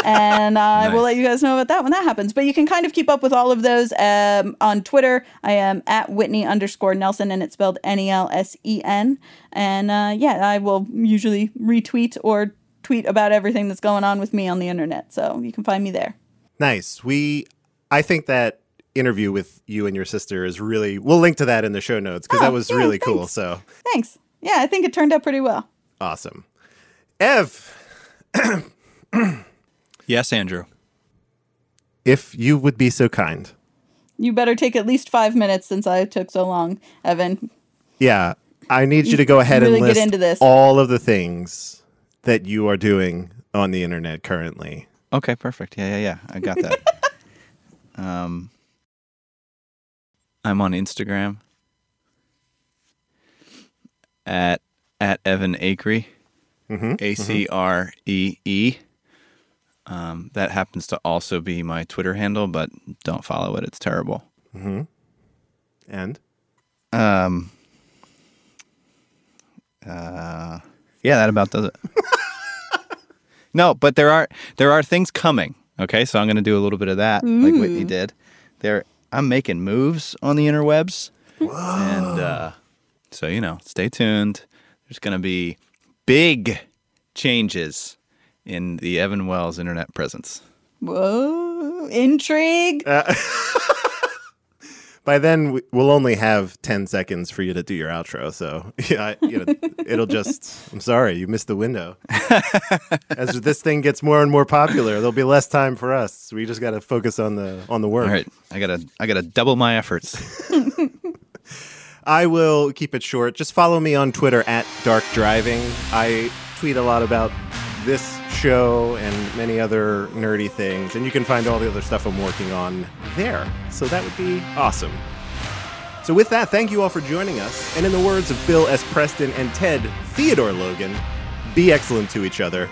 and uh, I will let you guys know about that when that happens. But you can kind of keep up with all of those um, on Twitter. I am at Whitney underscore Nelsen, and it's spelled N E L S E N. And uh, yeah, I will usually retweet or tweet about everything that's going on with me on the internet, so you can find me there. Nice. We, I think that interview with you and your sister is really. We'll link to that in the show notes because Oh, that was yeah, really cool. So Thanks. Yeah, I think it turned out pretty well. awesome. Ev, Yes, Andrew. if you would be so kind. You better take at least five minutes since I took so long, Evan. Yeah, I need you to go ahead really and get into this. all of the things that you are doing on the internet currently. Okay, perfect. Yeah, yeah, yeah. I got that. um, I'm on Instagram at at Evan Acree, Mhm, A C R E E. Um, that happens to also be my Twitter handle, but don't follow it. It's terrible. Mm-hmm. And Um, uh, yeah, that about does it. no, but there are there are things coming. Okay, so I'm going to do a little bit of that, like Whitney did. There, I'm making moves on the interwebs, and uh, so you know, stay tuned. There's going to be big changes in the Evan Wells internet presence. Whoa, intrigue. Uh, by then, we- we'll only have ten seconds for you to do your outro. So yeah, I- you know, it'll just. I'm sorry, you missed the window. As this thing gets more and more popular, there'll be less time for us. We just got to focus on the on the work. All right, I gotta I gotta double my efforts. I will keep it short. Just follow me on Twitter at Dark Driving. I tweet a lot about this show and many other nerdy things. And you can find all the other stuff I'm working on there. So that would be awesome. So, with that, thank you all for joining us. And in the words of Bill S. Preston and Ted Theodore Logan, be excellent to each other.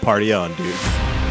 Party on, dudes.